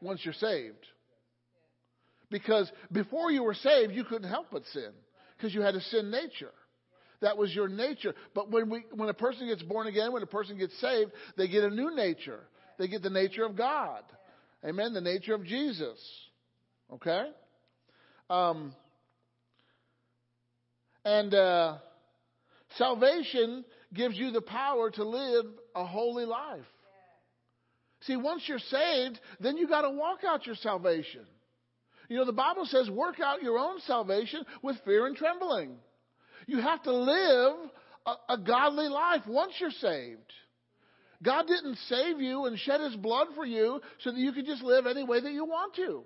Speaker 1: once you're saved. Because before you were saved, you couldn't help but sin because you had a sin nature. That was your nature. But when we, when a person gets born again, when a person gets saved, they get a new nature. They get the nature of God. Amen. The nature of Jesus. Okay. Um, and uh, salvation gives you the power to live a holy life. See, once you're saved, then you got to walk out your salvation. You know, the Bible says, work out your own salvation with fear and trembling. You have to live a, a godly life once you're saved. God didn't save you and shed his blood for you so that you could just live any way that you want to.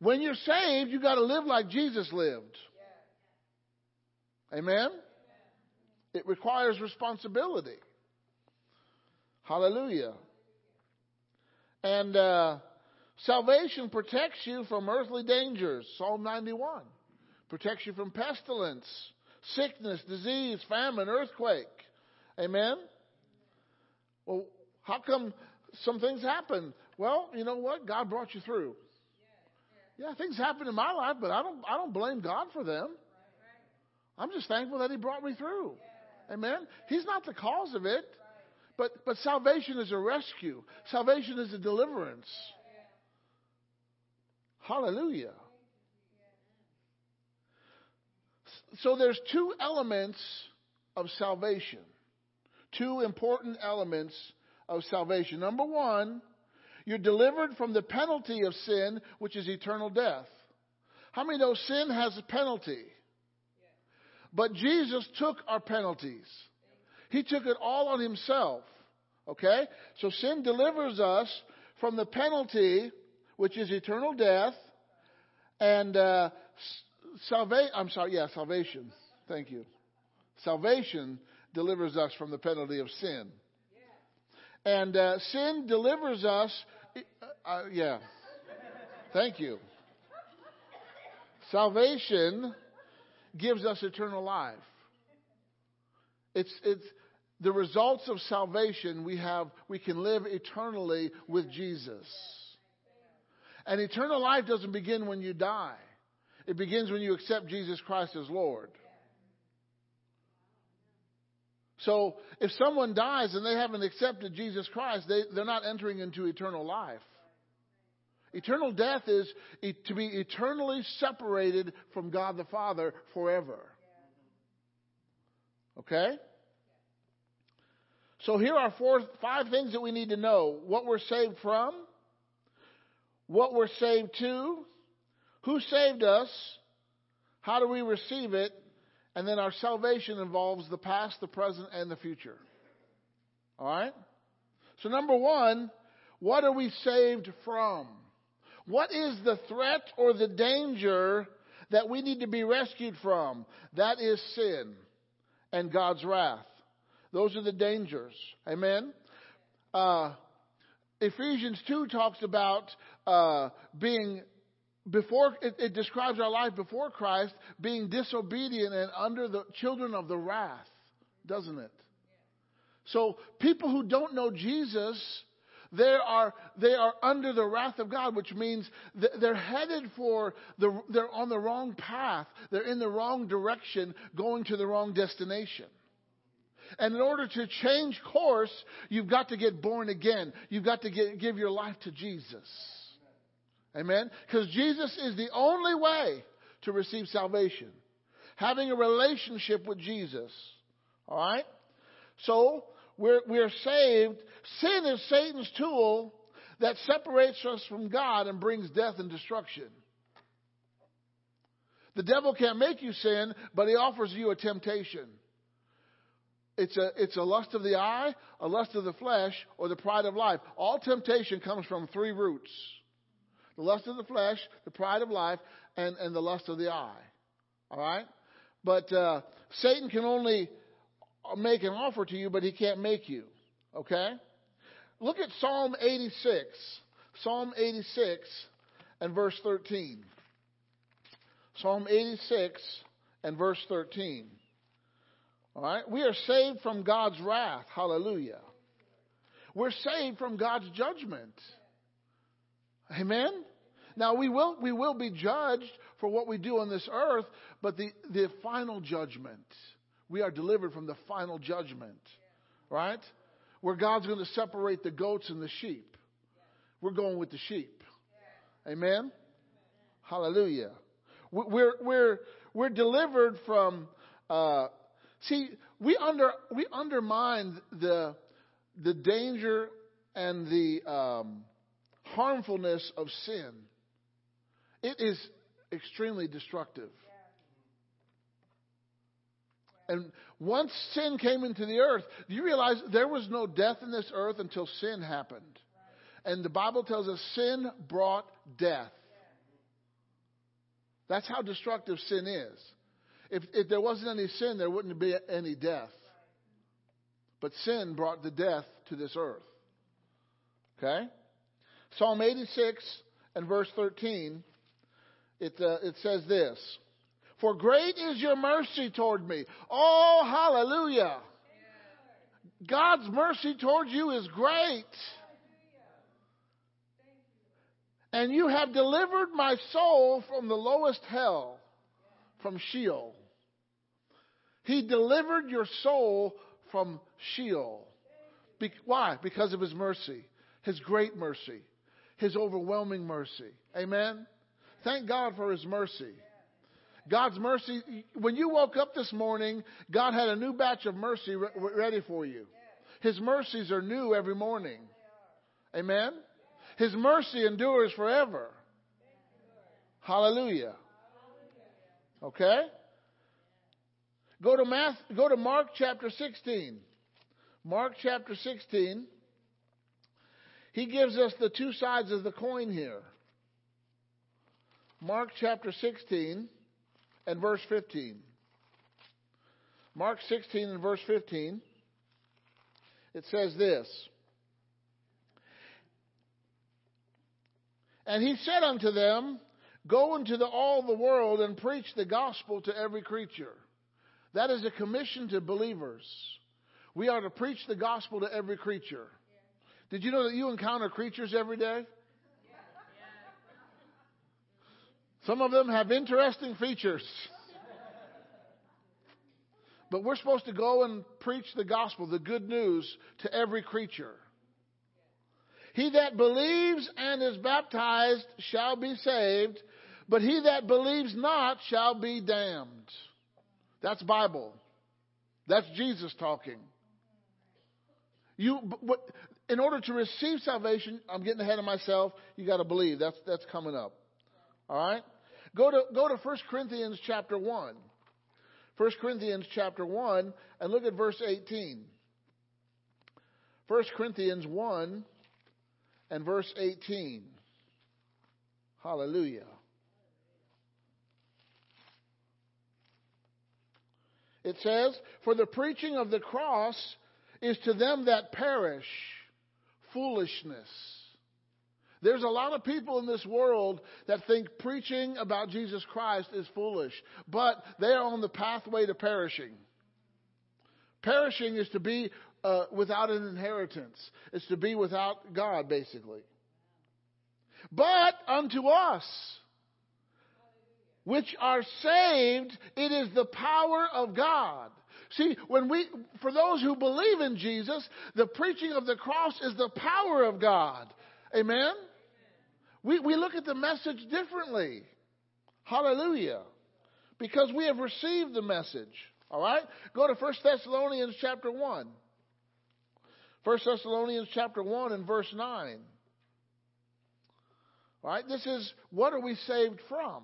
Speaker 1: When you're saved, you got to live like Jesus lived. Amen? It requires responsibility. Hallelujah. And uh, salvation protects you from earthly dangers. Psalm 91 protects you from pestilence, sickness, disease, famine, earthquake. Amen. Well, how come some things happen? Well, you know what? God brought you through. Yeah, things happen in my life, but I don't I don't blame God for them. I'm just thankful that He brought me through. Amen. He's not the cause of it. But but salvation is a rescue. Salvation is a deliverance. Hallelujah. So there's two elements of salvation. Two important elements of salvation. Number one, you're delivered from the penalty of sin, which is eternal death. How many know sin has a penalty? But Jesus took our penalties. He took it all on himself. Okay? So sin delivers us from the penalty, which is eternal death, and uh, salvation. I'm sorry, yeah, salvation. Thank you. Salvation delivers us from the penalty of sin. And uh, sin delivers us. Uh, uh, yeah. Thank you. Salvation gives us eternal life. It's, it's the results of salvation we have, we can live eternally with Jesus. And eternal life doesn't begin when you die. It begins when you accept Jesus Christ as Lord. So if someone dies and they haven't accepted Jesus Christ, they, they're not entering into eternal life. Eternal death is to be eternally separated from God the Father forever. Okay? So here are four, five things that we need to know. What we're saved from, what we're saved to, who saved us, how do we receive it, and then our salvation involves the past, the present, and the future. All right? So, number one, what are we saved from? What is the threat or the danger that we need to be rescued from? That is sin and God's wrath. Those are the dangers. Amen? Uh, Ephesians 2 talks about uh, being before it, it, describes our life before Christ being disobedient and under the children of the wrath, doesn't it? So people who don't know Jesus, they are they are under the wrath of God, which means they're headed for the they're on the wrong path. They're in the wrong direction, going to the wrong destination. And in order to change course, you've got to get born again. You've got to get, give your life to Jesus. Amen? Because Jesus is the only way to receive salvation. Having a relationship with Jesus. All right? So, we're, we're saved. Sin is Satan's tool that separates us from God and brings death and destruction. The devil can't make you sin, but he offers you a temptation. It's a, it's a lust of the eye, a lust of the flesh, or the pride of life. All temptation comes from three roots the lust of the flesh, the pride of life, and, and the lust of the eye. All right? But uh, Satan can only make an offer to you, but he can't make you. Okay? Look at Psalm 86. Psalm 86 and verse 13. Psalm 86 and verse 13. All right? We are saved from God's wrath. Hallelujah. We're saved from God's judgment. Amen? Now we will, we will be judged for what we do on this earth, but the, the final judgment, we are delivered from the final judgment. Right? Where God's going to separate the goats and the sheep. We're going with the sheep. Amen? Hallelujah. We're, we're, we're delivered from, uh, see, we under, we undermine the, the danger and the, um, harmfulness of sin. It is extremely destructive. And once sin came into the earth, do you realize there was no death in this earth until sin happened? And the Bible tells us sin brought death. That's how destructive sin is. If, if there wasn't any sin, there wouldn't be any death. But sin brought the death to this earth. Okay? Psalm 86 and verse 13, it, uh, it says this For great is your mercy toward me. Oh, hallelujah. God's mercy toward you is great. And you have delivered my soul from the lowest hell, from Sheol. He delivered your soul from Sheol. Be- why? Because of His mercy, His great mercy, His overwhelming mercy. Amen? Thank God for His mercy. God's mercy, when you woke up this morning, God had a new batch of mercy re- ready for you. His mercies are new every morning. Amen? His mercy endures forever. Hallelujah. Okay? Go to Math, go to Mark chapter 16. Mark chapter 16. He gives us the two sides of the coin here. Mark chapter 16 and verse 15. Mark 16 and verse 15. It says this. And he said unto them, Go into the, all the world and preach the gospel to every creature. That is a commission to believers. We are to preach the gospel to every creature. Did you know that you encounter creatures every day? Some of them have interesting features. But we're supposed to go and preach the gospel, the good news, to every creature. He that believes and is baptized shall be saved, but he that believes not shall be damned. That's Bible. That's Jesus talking. You, in order to receive salvation, I'm getting ahead of myself. You got to believe. That's that's coming up. All right. Go to go to 1 Corinthians chapter one. 1 Corinthians chapter one, and look at verse 18. 1 Corinthians one and verse 18. Hallelujah. It says, For the preaching of the cross is to them that perish foolishness. There's a lot of people in this world that think preaching about Jesus Christ is foolish, but they are on the pathway to perishing. Perishing is to be uh, without an inheritance. It's to be without God, basically. But unto us, which are saved, it is the power of God. See, when we, for those who believe in Jesus, the preaching of the cross is the power of God. Amen? We, we look at the message differently. Hallelujah. Because we have received the message. All right? Go to 1 Thessalonians chapter 1. 1 Thessalonians chapter 1 and verse 9. All right? This is what are we saved from?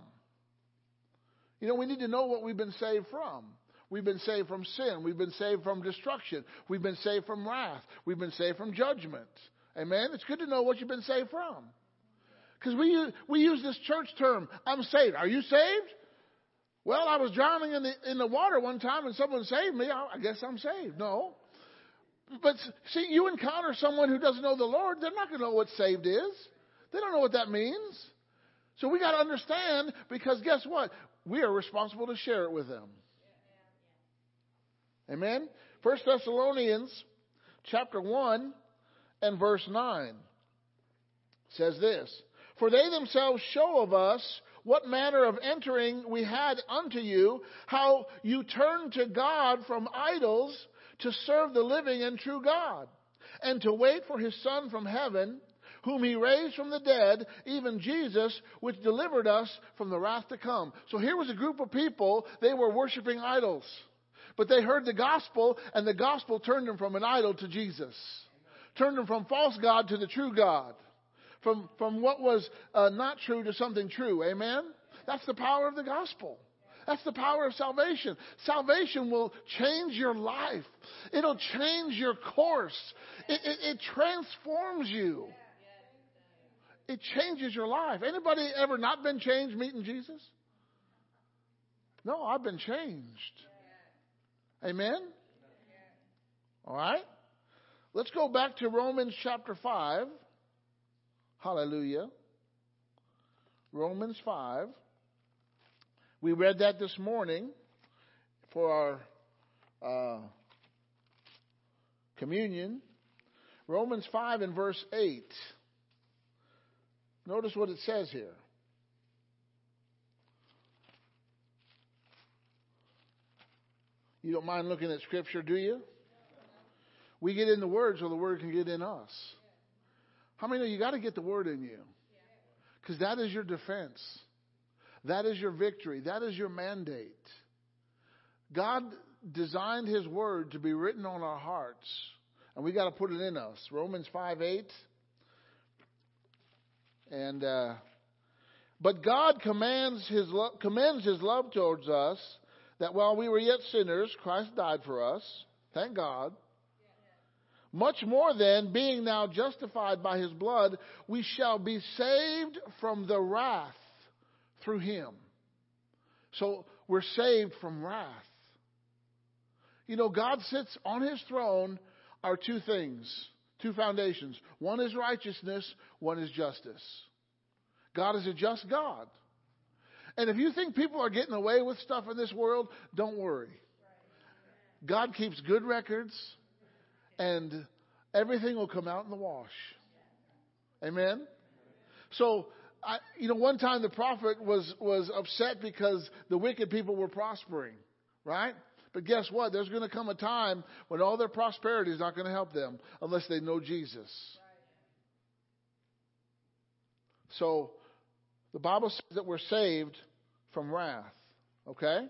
Speaker 1: You know, we need to know what we've been saved from. We've been saved from sin. We've been saved from destruction. We've been saved from wrath. We've been saved from judgment. Amen? It's good to know what you've been saved from. Because we, we use this church term, I'm saved. Are you saved? Well, I was drowning in the, in the water one time and someone saved me. I, I guess I'm saved. No. But see, you encounter someone who doesn't know the Lord, they're not going to know what saved is. They don't know what that means. So we got to understand because guess what? We are responsible to share it with them. Amen. First Thessalonians chapter 1 and verse 9 says this For they themselves show of us what manner of entering we had unto you, how you turned to God from idols to serve the living and true God, and to wait for his Son from heaven, whom he raised from the dead, even Jesus, which delivered us from the wrath to come. So here was a group of people, they were worshiping idols. But they heard the gospel, and the gospel turned them from an idol to Jesus. Turned them from false God to the true God. From, from what was uh, not true to something true. Amen? That's the power of the gospel. That's the power of salvation. Salvation will change your life. It'll change your course. It, it, it transforms you. It changes your life. Anybody ever not been changed meeting Jesus? No, I've been changed. Amen? All right? Let's go back to Romans chapter 5. Hallelujah. Romans 5. We read that this morning for our uh, communion. Romans 5 and verse 8. Notice what it says here. You don't mind looking at Scripture, do you? We get in the Word so the Word can get in us. How many know you got to get the Word in you? Because that is your defense. That is your victory. That is your mandate. God designed His Word to be written on our hearts, and we got to put it in us. Romans 5 8. And, uh, but God commands his lo- commends His love towards us that while we were yet sinners, Christ died for us. Thank God. Much more then, being now justified by his blood, we shall be saved from the wrath through him. So we're saved from wrath. You know, God sits on his throne are two things, two foundations. One is righteousness, one is justice. God is a just God. And if you think people are getting away with stuff in this world, don't worry. God keeps good records and everything will come out in the wash. Amen? So, I, you know, one time the prophet was, was upset because the wicked people were prospering, right? But guess what? There's going to come a time when all their prosperity is not going to help them unless they know Jesus. So, the Bible says that we're saved from wrath. Okay?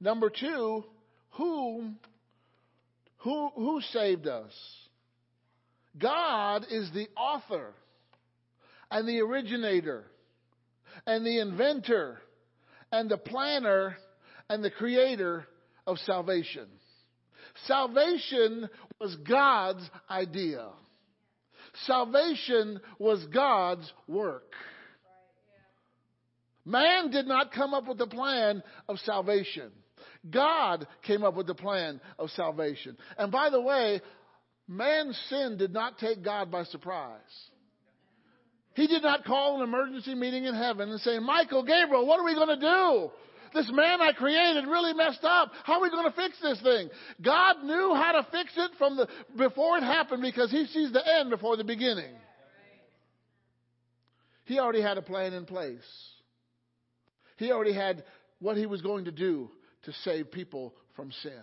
Speaker 1: Number two, who, who, who saved us? God is the author and the originator and the inventor and the planner and the creator of salvation. Salvation was God's idea. Salvation was God's work. Man did not come up with the plan of salvation. God came up with the plan of salvation. And by the way, man's sin did not take God by surprise. He did not call an emergency meeting in heaven and say, Michael, Gabriel, what are we going to do? This man I created really messed up. How are we going to fix this thing? God knew how to fix it from the before it happened because he sees the end before the beginning. He already had a plan in place. He already had what he was going to do to save people from sin.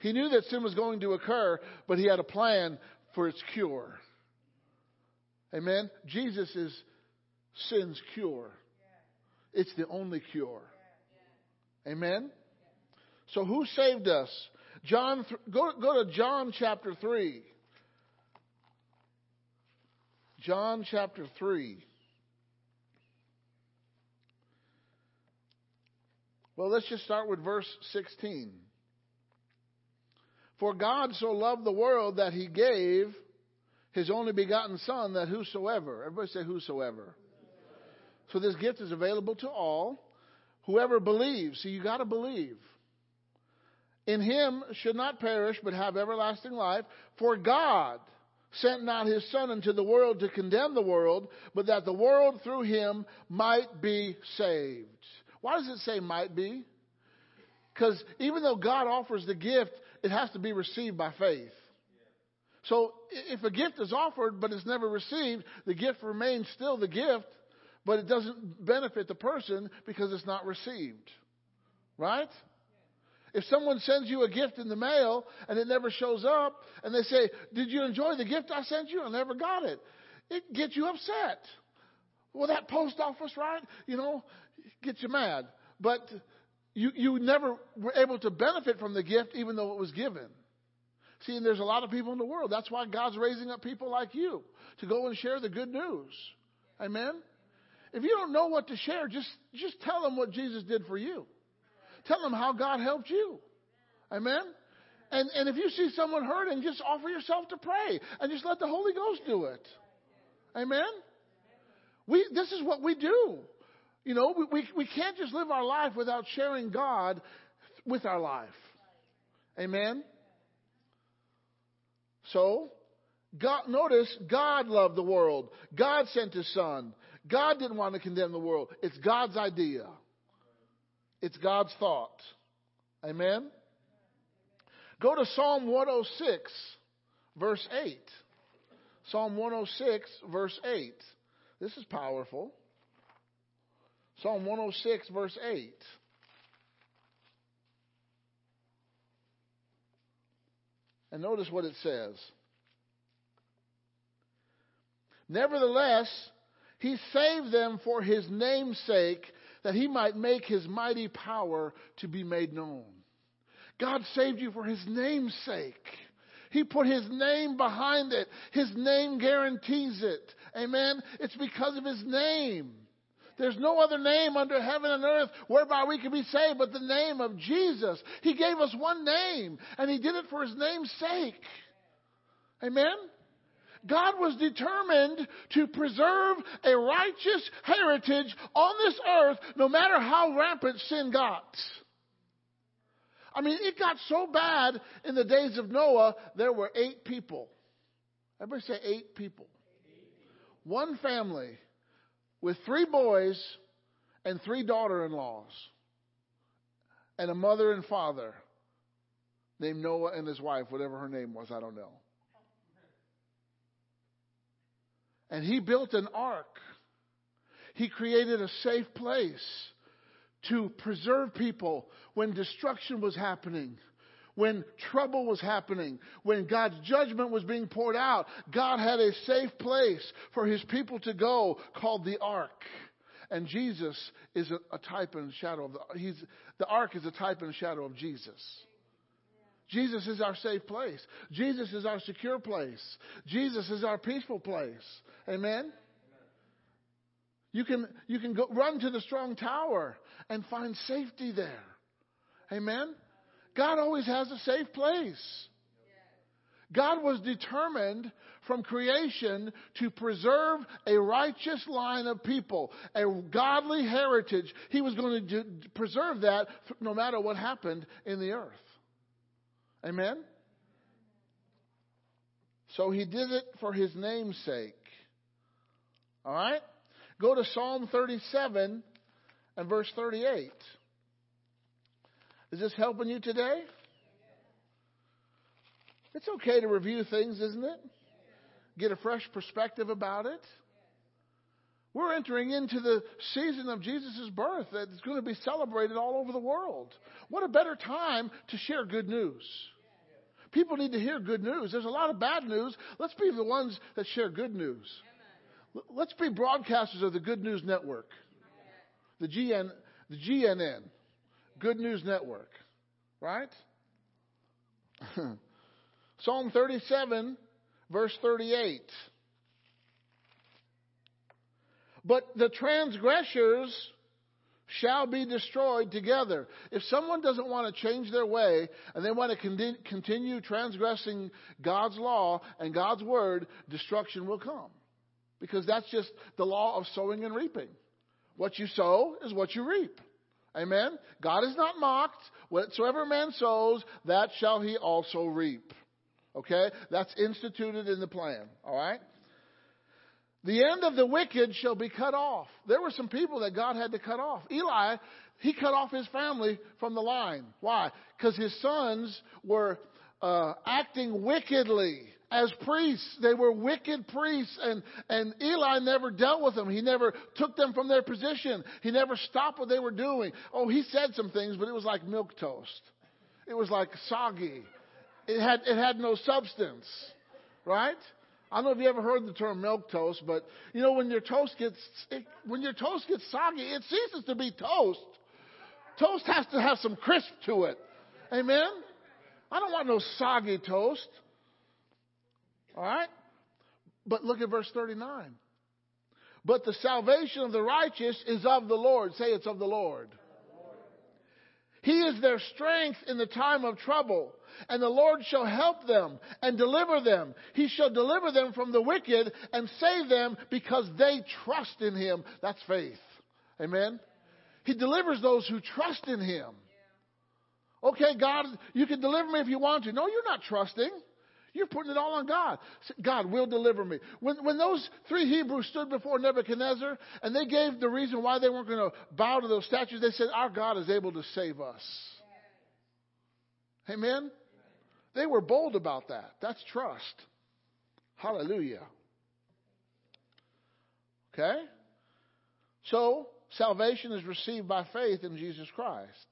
Speaker 1: He knew that sin was going to occur, but he had a plan for its cure. Amen? Jesus is sin's cure. It's the only cure. Amen? So who saved us? John, go, go to John chapter 3. John chapter 3. Well, let's just start with verse 16. For God so loved the world that he gave his only begotten Son, that whosoever, everybody say whosoever. So this gift is available to all. Whoever believes, see, you got to believe. In him should not perish, but have everlasting life. For God sent not his Son into the world to condemn the world, but that the world through him might be saved. Why does it say might be? Because even though God offers the gift, it has to be received by faith. So if a gift is offered but it's never received, the gift remains still the gift, but it doesn't benefit the person because it's not received. Right? If someone sends you a gift in the mail and it never shows up and they say, Did you enjoy the gift I sent you? I never got it. It gets you upset. Well, that post office, right? You know, gets you mad. But you, you never were able to benefit from the gift even though it was given. See, and there's a lot of people in the world. That's why God's raising up people like you to go and share the good news. Amen? If you don't know what to share, just, just tell them what Jesus did for you. Tell them how God helped you. Amen? And, and if you see someone hurting, just offer yourself to pray and just let the Holy Ghost do it. Amen? We, this is what we do. You know, we, we, we can't just live our life without sharing God with our life. Amen? So, God, notice God loved the world. God sent His Son. God didn't want to condemn the world. It's God's idea. It's God's thought. Amen? Go to Psalm 106, verse 8. Psalm 106, verse 8. This is powerful. Psalm 106, verse 8. And notice what it says. Nevertheless, he saved them for his name's sake, that he might make his mighty power to be made known. God saved you for his name's sake. He put his name behind it. His name guarantees it. Amen. It's because of his name. There's no other name under heaven and earth whereby we can be saved but the name of Jesus. He gave us one name, and He did it for His name's sake. Amen? God was determined to preserve a righteous heritage on this earth no matter how rampant sin got. I mean, it got so bad in the days of Noah, there were eight people. Everybody say eight people. One family with three boys and three daughter in laws, and a mother and father named Noah and his wife, whatever her name was, I don't know. And he built an ark. He created a safe place to preserve people when destruction was happening when trouble was happening, when God's judgment was being poured out, God had a safe place for his people to go called the ark. And Jesus is a, a type and shadow of the, he's, the ark is a type and shadow of Jesus. Jesus is our safe place. Jesus is our secure place. Jesus is our peaceful place. Amen? You can, you can go, run to the strong tower and find safety there. Amen? God always has a safe place. God was determined from creation to preserve a righteous line of people, a godly heritage. He was going to preserve that no matter what happened in the earth. Amen? So he did it for his name's sake. All right? Go to Psalm 37 and verse 38. Is this helping you today? It's okay to review things, isn't it? Get a fresh perspective about it. We're entering into the season of Jesus' birth that's going to be celebrated all over the world. What a better time to share good news. People need to hear good news. There's a lot of bad news. Let's be the ones that share good news. Let's be broadcasters of the Good News Network, the GN, the GNN. Good News Network, right? Psalm 37, verse 38. But the transgressors shall be destroyed together. If someone doesn't want to change their way and they want to continue transgressing God's law and God's word, destruction will come. Because that's just the law of sowing and reaping. What you sow is what you reap. Amen? God is not mocked. Whatsoever man sows, that shall he also reap. Okay? That's instituted in the plan. All right? The end of the wicked shall be cut off. There were some people that God had to cut off. Eli, he cut off his family from the line. Why? Because his sons were uh, acting wickedly as priests. They were wicked priests, and, and Eli never dealt with them. He never took them from their position. He never stopped what they were doing. Oh, he said some things, but it was like milk toast. It was like soggy. It had, it had no substance, right? I don't know if you ever heard the term milk toast, but you know when your toast gets it, when your toast gets soggy, it ceases to be toast. Toast has to have some crisp to it. Amen. I don't want no soggy toast. All right? But look at verse 39. But the salvation of the righteous is of the Lord. Say it's of the Lord. He is their strength in the time of trouble. And the Lord shall help them and deliver them. He shall deliver them from the wicked and save them because they trust in Him. That's faith. Amen. He delivers those who trust in Him. Okay, God, you can deliver me if you want to. No, you're not trusting. You're putting it all on God. God will deliver me. When, when those three Hebrews stood before Nebuchadnezzar and they gave the reason why they weren't going to bow to those statues, they said, Our God is able to save us. Amen? They were bold about that. That's trust. Hallelujah. Okay? So, salvation is received by faith in Jesus Christ.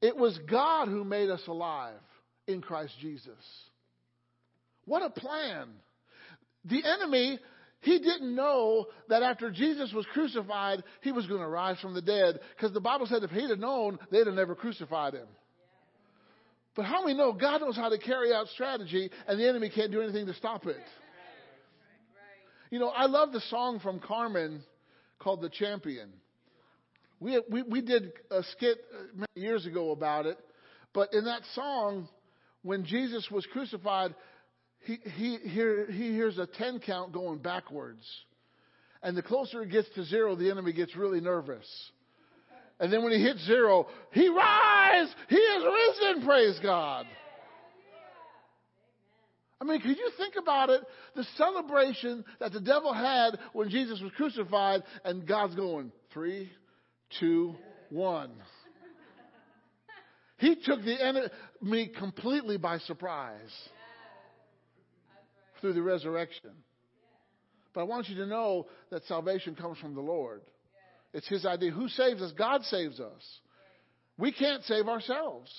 Speaker 1: It was God who made us alive in Christ Jesus. What a plan. The enemy, he didn't know that after Jesus was crucified, he was going to rise from the dead because the Bible said if he'd have known, they'd have never crucified him. But how many know God knows how to carry out strategy and the enemy can't do anything to stop it? You know, I love the song from Carmen called The Champion. We, we, we did a skit uh, many years ago about it, but in that song, when Jesus was crucified, he, he, hear, he hears a 10 count going backwards. And the closer it gets to zero, the enemy gets really nervous. And then when he hits zero, he rise! He is risen, praise God. I mean, could you think about it? The celebration that the devil had when Jesus was crucified, and God's going, three, two, one. He took the enemy completely by surprise through the resurrection. But I want you to know that salvation comes from the Lord. It's His idea. Who saves us? God saves us. We can't save ourselves.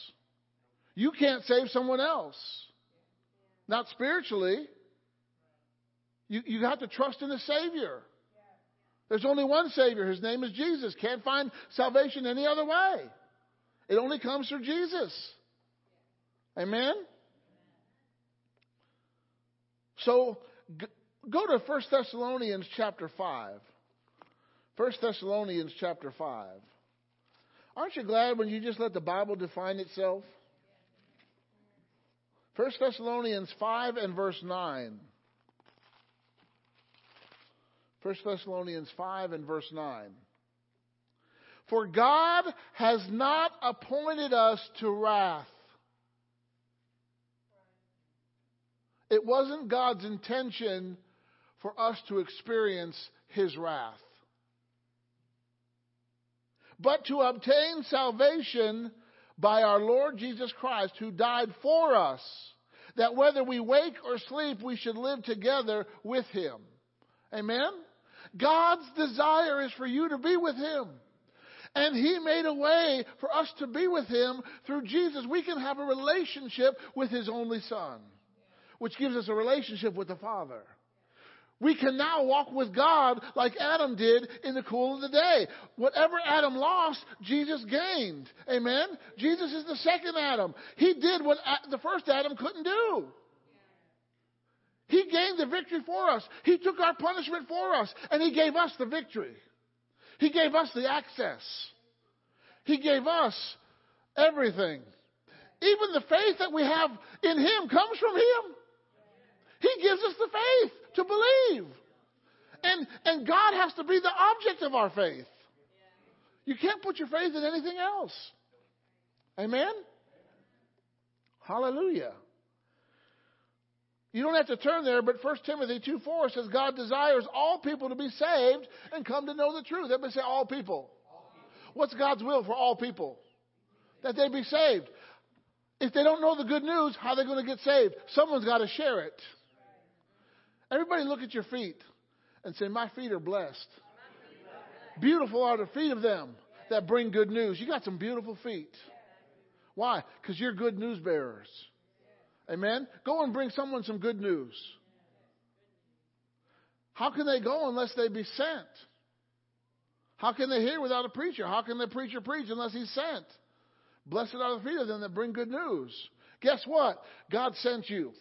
Speaker 1: You can't save someone else. Not spiritually. You, you have to trust in the Savior. There's only one Savior. His name is Jesus. Can't find salvation any other way. It only comes through Jesus. Amen? So go to 1 Thessalonians chapter 5. 1 Thessalonians chapter 5. Aren't you glad when you just let the Bible define itself? 1 Thessalonians 5 and verse 9. 1 Thessalonians 5 and verse 9. For God has not appointed us to wrath. It wasn't God's intention for us to experience His wrath. But to obtain salvation by our Lord Jesus Christ, who died for us, that whether we wake or sleep, we should live together with Him. Amen? God's desire is for you to be with Him. And He made a way for us to be with Him through Jesus. We can have a relationship with His only Son, which gives us a relationship with the Father. We can now walk with God like Adam did in the cool of the day. Whatever Adam lost, Jesus gained. Amen? Jesus is the second Adam. He did what the first Adam couldn't do. He gained the victory for us. He took our punishment for us, and He gave us the victory. He gave us the access. He gave us everything. Even the faith that we have in Him comes from Him. He gives us the faith to believe. And, and God has to be the object of our faith. You can't put your faith in anything else. Amen? Hallelujah. You don't have to turn there, but 1 Timothy 2 4 says God desires all people to be saved and come to know the truth. Everybody say all people. all people. What's God's will for all people? That they be saved. If they don't know the good news, how are they going to get saved? Someone's got to share it. Everybody look at your feet and say, My feet are blessed. Beautiful are the feet of them that bring good news. You got some beautiful feet. Why? Because you're good news bearers. Amen? Go and bring someone some good news. How can they go unless they be sent? How can they hear without a preacher? How can the preacher preach unless he's sent? Blessed are the feet of them that bring good news. Guess what? God sent you.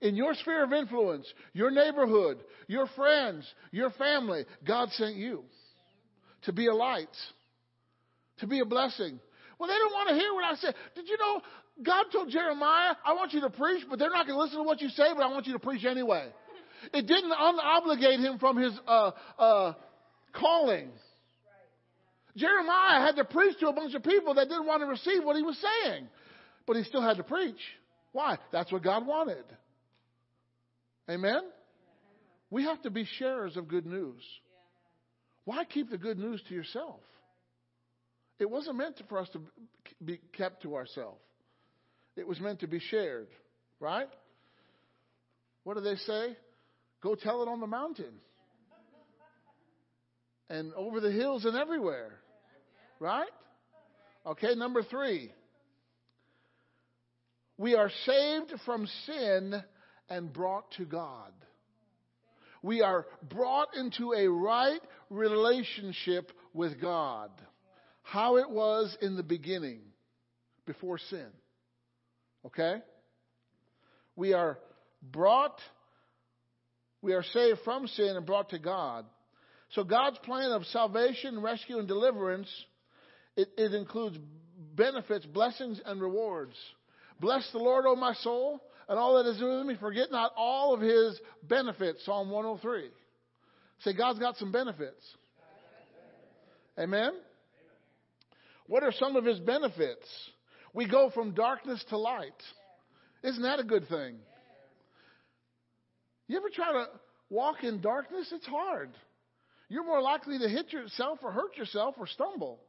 Speaker 1: In your sphere of influence, your neighborhood, your friends, your family, God sent you. to be a light, to be a blessing. Well, they don't want to hear what I said. Did you know God told Jeremiah, I want you to preach, but they're not going to listen to what you say, but I want you to preach anyway. It didn't unobligate him from his uh, uh, calling. Jeremiah had to preach to a bunch of people that didn't want to receive what he was saying, but he still had to preach. Why? That's what God wanted. Amen? We have to be sharers of good news. Why keep the good news to yourself? It wasn't meant for us to be kept to ourselves. It was meant to be shared, right? What do they say? Go tell it on the mountain. And over the hills and everywhere. Right? Okay, number three. We are saved from sin and brought to God. We are brought into a right relationship with God. How it was in the beginning, before sin. Okay? We are brought, we are saved from sin and brought to God. So God's plan of salvation, rescue, and deliverance, it, it includes benefits, blessings, and rewards. Bless the Lord, O my soul, and all that is within me. Forget not all of his benefits. Psalm 103. Say, God's got some benefits. Amen? What are some of his benefits? We go from darkness to light. Isn't that a good thing? You ever try to walk in darkness? It's hard. You're more likely to hit yourself or hurt yourself or stumble.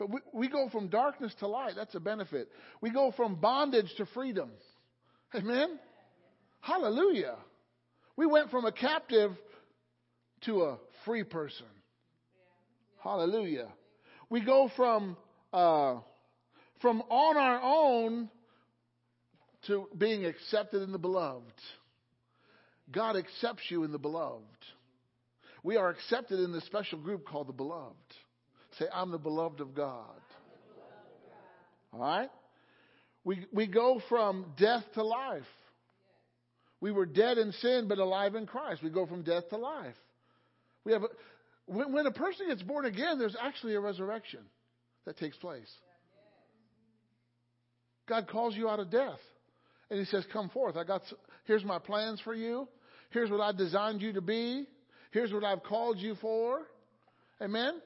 Speaker 1: But we, we go from darkness to light. That's a benefit. We go from bondage to freedom. Amen? Hallelujah. We went from a captive to a free person. Hallelujah. We go from uh, from on our own to being accepted in the beloved. God accepts you in the beloved. We are accepted in this special group called the beloved. Say, I'm the beloved of God. All right? We, we go from death to life. We were dead in sin, but alive in Christ. We go from death to life. We have a, when, when a person gets born again, there's actually a resurrection that takes place. God calls you out of death. And he says, Come forth. I got here's my plans for you. Here's what I designed you to be. Here's what I've called you for. Amen.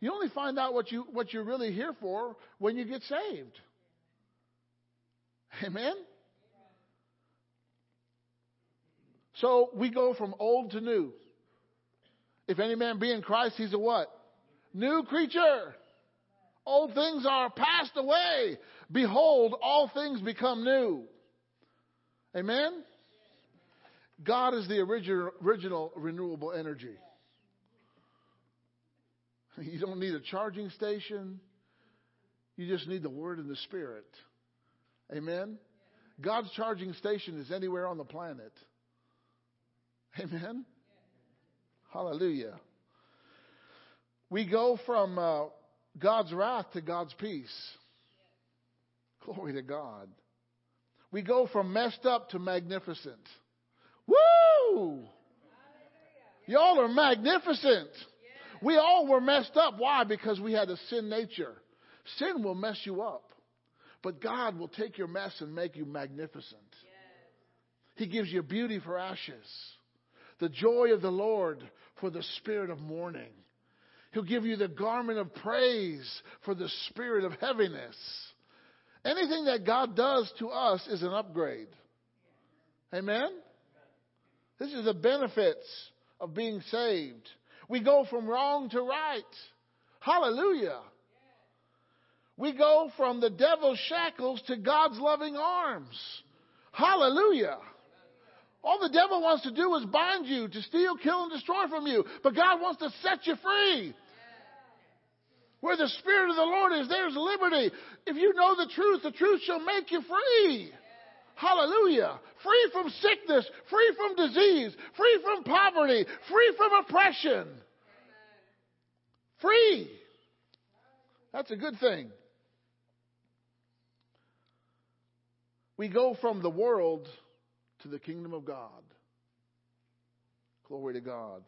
Speaker 1: You only find out what you what you're really here for when you get saved. Amen. So we go from old to new. If any man be in Christ, he's a what? New creature. Old things are passed away. Behold, all things become new. Amen? God is the original, original renewable energy. You don't need a charging station. You just need the Word and the Spirit. Amen? God's charging station is anywhere on the planet. Amen? Hallelujah. We go from uh, God's wrath to God's peace. Glory to God. We go from messed up to magnificent. Woo! Y'all are magnificent. We all were messed up. Why? Because we had a sin nature. Sin will mess you up. But God will take your mess and make you magnificent. He gives you beauty for ashes, the joy of the Lord for the spirit of mourning. He'll give you the garment of praise for the spirit of heaviness. Anything that God does to us is an upgrade. Amen? This is the benefits of being saved. We go from wrong to right. Hallelujah. We go from the devil's shackles to God's loving arms. Hallelujah. All the devil wants to do is bind you, to steal, kill, and destroy from you. But God wants to set you free. Where the Spirit of the Lord is, there's liberty. If you know the truth, the truth shall make you free. Hallelujah. Free from sickness, free from disease, free from poverty, free from oppression. Free. That's a good thing. We go from the world to the kingdom of God. Glory to God.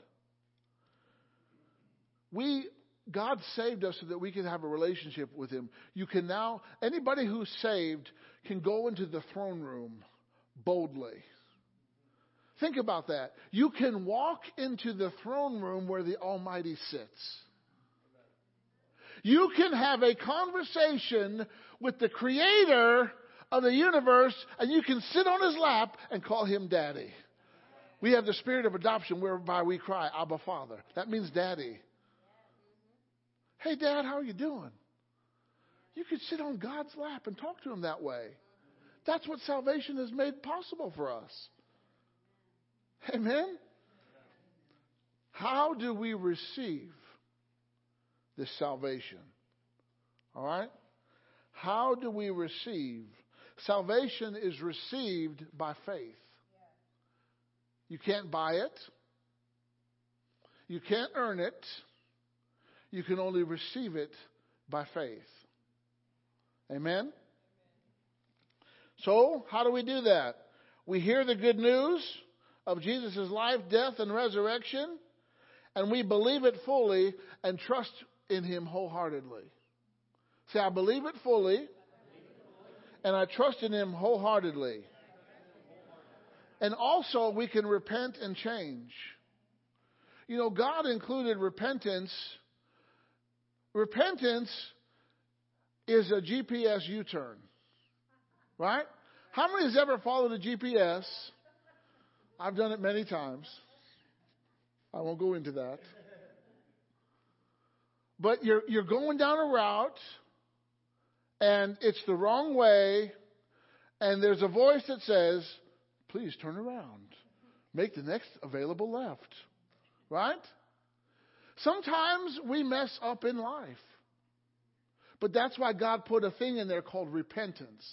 Speaker 1: we God saved us so that we can have a relationship with Him. You can now, anybody who's saved can go into the throne room boldly. Think about that. You can walk into the throne room where the Almighty sits. You can have a conversation with the Creator of the universe, and you can sit on His lap and call Him Daddy. We have the spirit of adoption whereby we cry, Abba Father. That means Daddy. Hey, Dad, how are you doing? You could sit on God's lap and talk to Him that way. That's what salvation has made possible for us. Amen? How do we receive this salvation? All right? How do we receive? Salvation is received by faith. You can't buy it. You can't earn it. You can only receive it by faith. Amen? So, how do we do that? We hear the good news of Jesus' life, death, and resurrection, and we believe it fully and trust in Him wholeheartedly. Say, I believe it fully, and I trust in Him wholeheartedly. And also, we can repent and change. You know, God included repentance. Repentance is a GPS U turn. Right? How many has ever followed a GPS? I've done it many times. I won't go into that. But you're, you're going down a route and it's the wrong way, and there's a voice that says, please turn around. Make the next available left. Right? Sometimes we mess up in life. But that's why God put a thing in there called repentance.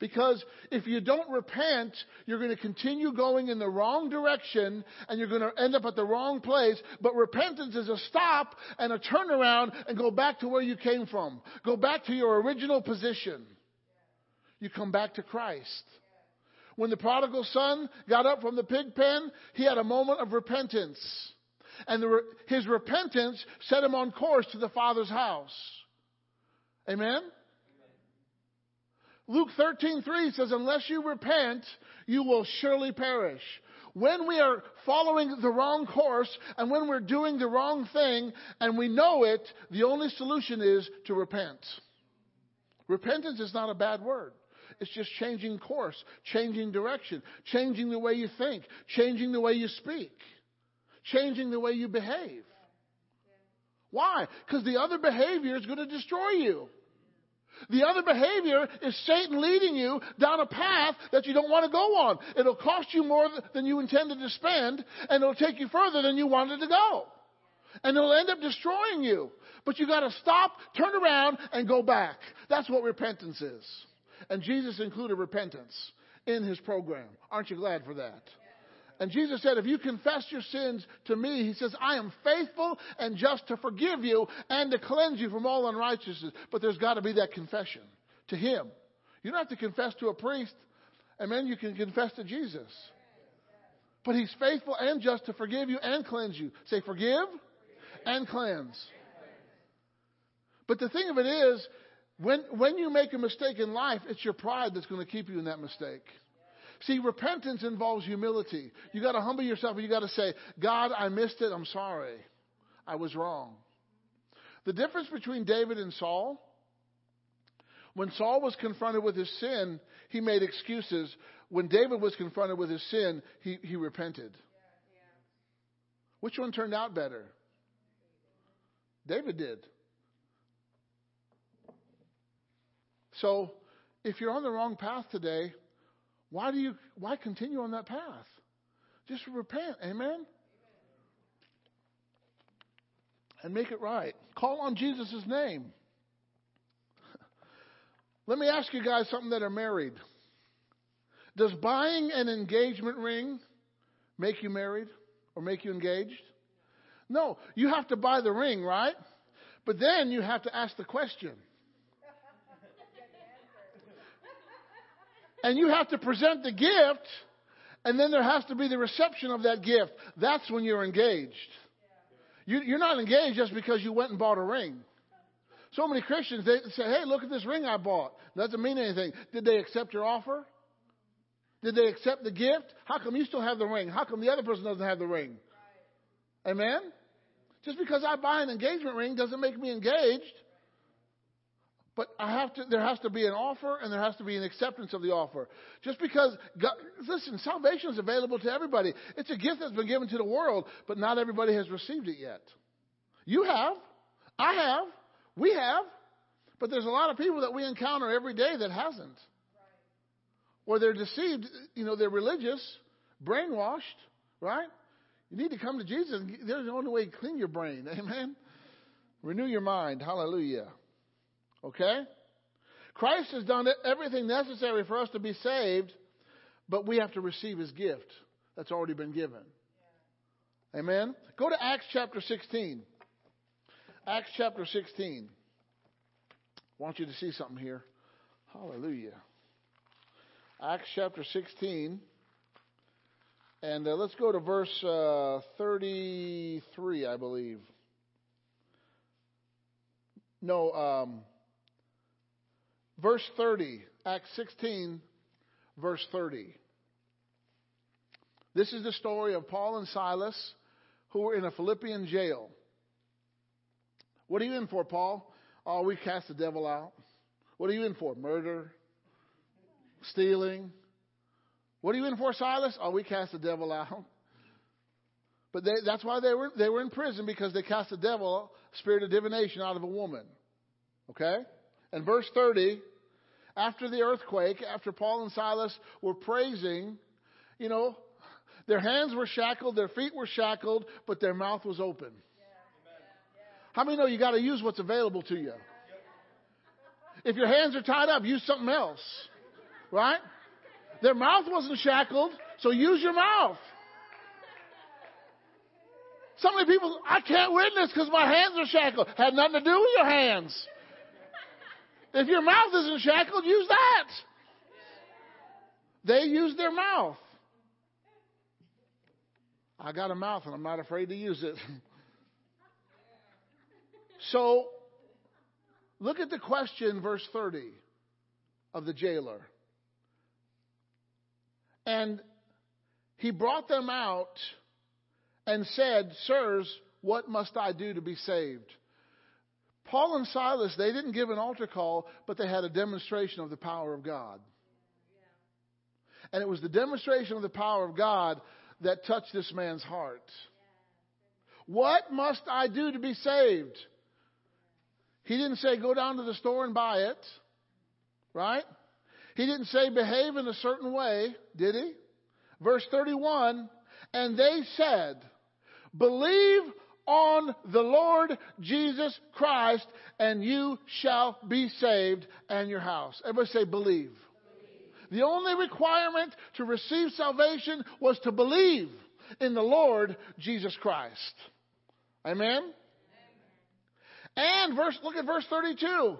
Speaker 1: Because if you don't repent, you're going to continue going in the wrong direction and you're going to end up at the wrong place. But repentance is a stop and a turnaround and go back to where you came from. Go back to your original position. You come back to Christ. When the prodigal son got up from the pig pen, he had a moment of repentance. And the, his repentance set him on course to the Father's house. Amen? Luke 13:3 says, "Unless you repent, you will surely perish." When we are following the wrong course and when we're doing the wrong thing and we know it, the only solution is to repent. Repentance is not a bad word. It's just changing course, changing direction, changing the way you think, changing the way you speak, changing the way you behave. Why? Because the other behavior is going to destroy you. The other behavior is Satan leading you down a path that you don't want to go on. It'll cost you more than you intended to spend, and it'll take you further than you wanted to go. And it'll end up destroying you. But you gotta stop, turn around, and go back. That's what repentance is. And Jesus included repentance in his program. Aren't you glad for that? And Jesus said, if you confess your sins to me, he says, I am faithful and just to forgive you and to cleanse you from all unrighteousness. But there's got to be that confession to him. You don't have to confess to a priest. Amen. You can confess to Jesus. But he's faithful and just to forgive you and cleanse you. Say, forgive and cleanse. But the thing of it is, when, when you make a mistake in life, it's your pride that's going to keep you in that mistake. See, repentance involves humility. You got to humble yourself and you got to say, God, I missed it. I'm sorry. I was wrong. The difference between David and Saul, when Saul was confronted with his sin, he made excuses. When David was confronted with his sin, he, he repented. Which one turned out better? David did. So, if you're on the wrong path today, why do you why continue on that path? Just repent, amen? And make it right. Call on Jesus' name. Let me ask you guys something that are married. Does buying an engagement ring make you married or make you engaged? No, you have to buy the ring, right? But then you have to ask the question and you have to present the gift, and then there has to be the reception of that gift. That's when you're engaged. You, you're not engaged just because you went and bought a ring. So many Christians, they say, hey, look at this ring I bought. Doesn't mean anything. Did they accept your offer? Did they accept the gift? How come you still have the ring? How come the other person doesn't have the ring? Amen? Just because I buy an engagement ring doesn't make me engaged. But I have to, there has to be an offer and there has to be an acceptance of the offer. Just because, God, listen, salvation is available to everybody. It's a gift that's been given to the world, but not everybody has received it yet. You have. I have. We have. But there's a lot of people that we encounter every day that hasn't. Or they're deceived, you know, they're religious, brainwashed, right? You need to come to Jesus. There's the only way to clean your brain. Amen. Renew your mind. Hallelujah. Okay? Christ has done everything necessary for us to be saved, but we have to receive his gift that's already been given. Amen? Go to Acts chapter 16. Acts chapter 16. I want you to see something here. Hallelujah. Acts chapter 16. And uh, let's go to verse uh, 33, I believe. No, um, verse 30, Acts 16, verse 30. This is the story of Paul and Silas who were in a Philippian jail. What are you in for, Paul? Oh, we cast the devil out. What are you in for? Murder? Stealing? What are you in for, Silas? Oh, we cast the devil out. But they, that's why they were, they were in prison because they cast the devil, spirit of divination, out of a woman. Okay? And verse 30, after the earthquake, after Paul and Silas were praising, you know, their hands were shackled, their feet were shackled, but their mouth was open. How many know you got to use what's available to you? If your hands are tied up, use something else. Right? Their mouth wasn't shackled, so use your mouth. So many people, I can't witness because my hands are shackled. Had nothing to do with your hands. If your mouth isn't shackled, use that. They use their mouth. I got a mouth and I'm not afraid to use it. so, look at the question, verse 30 of the jailer. And he brought them out and said, Sirs, what must I do to be saved? Paul and Silas, they didn't give an altar call, but they had a demonstration of the power of God. And it was the demonstration of the power of God that touched this man's heart. What must I do to be saved? He didn't say go down to the store and buy it, right? He didn't say behave in a certain way, did he? Verse 31, and they said, believe on the Lord Jesus Christ and you shall be saved and your house. Everybody say believe. believe. The only requirement to receive salvation was to believe in the Lord Jesus Christ. Amen? Amen. And verse, look at verse 32.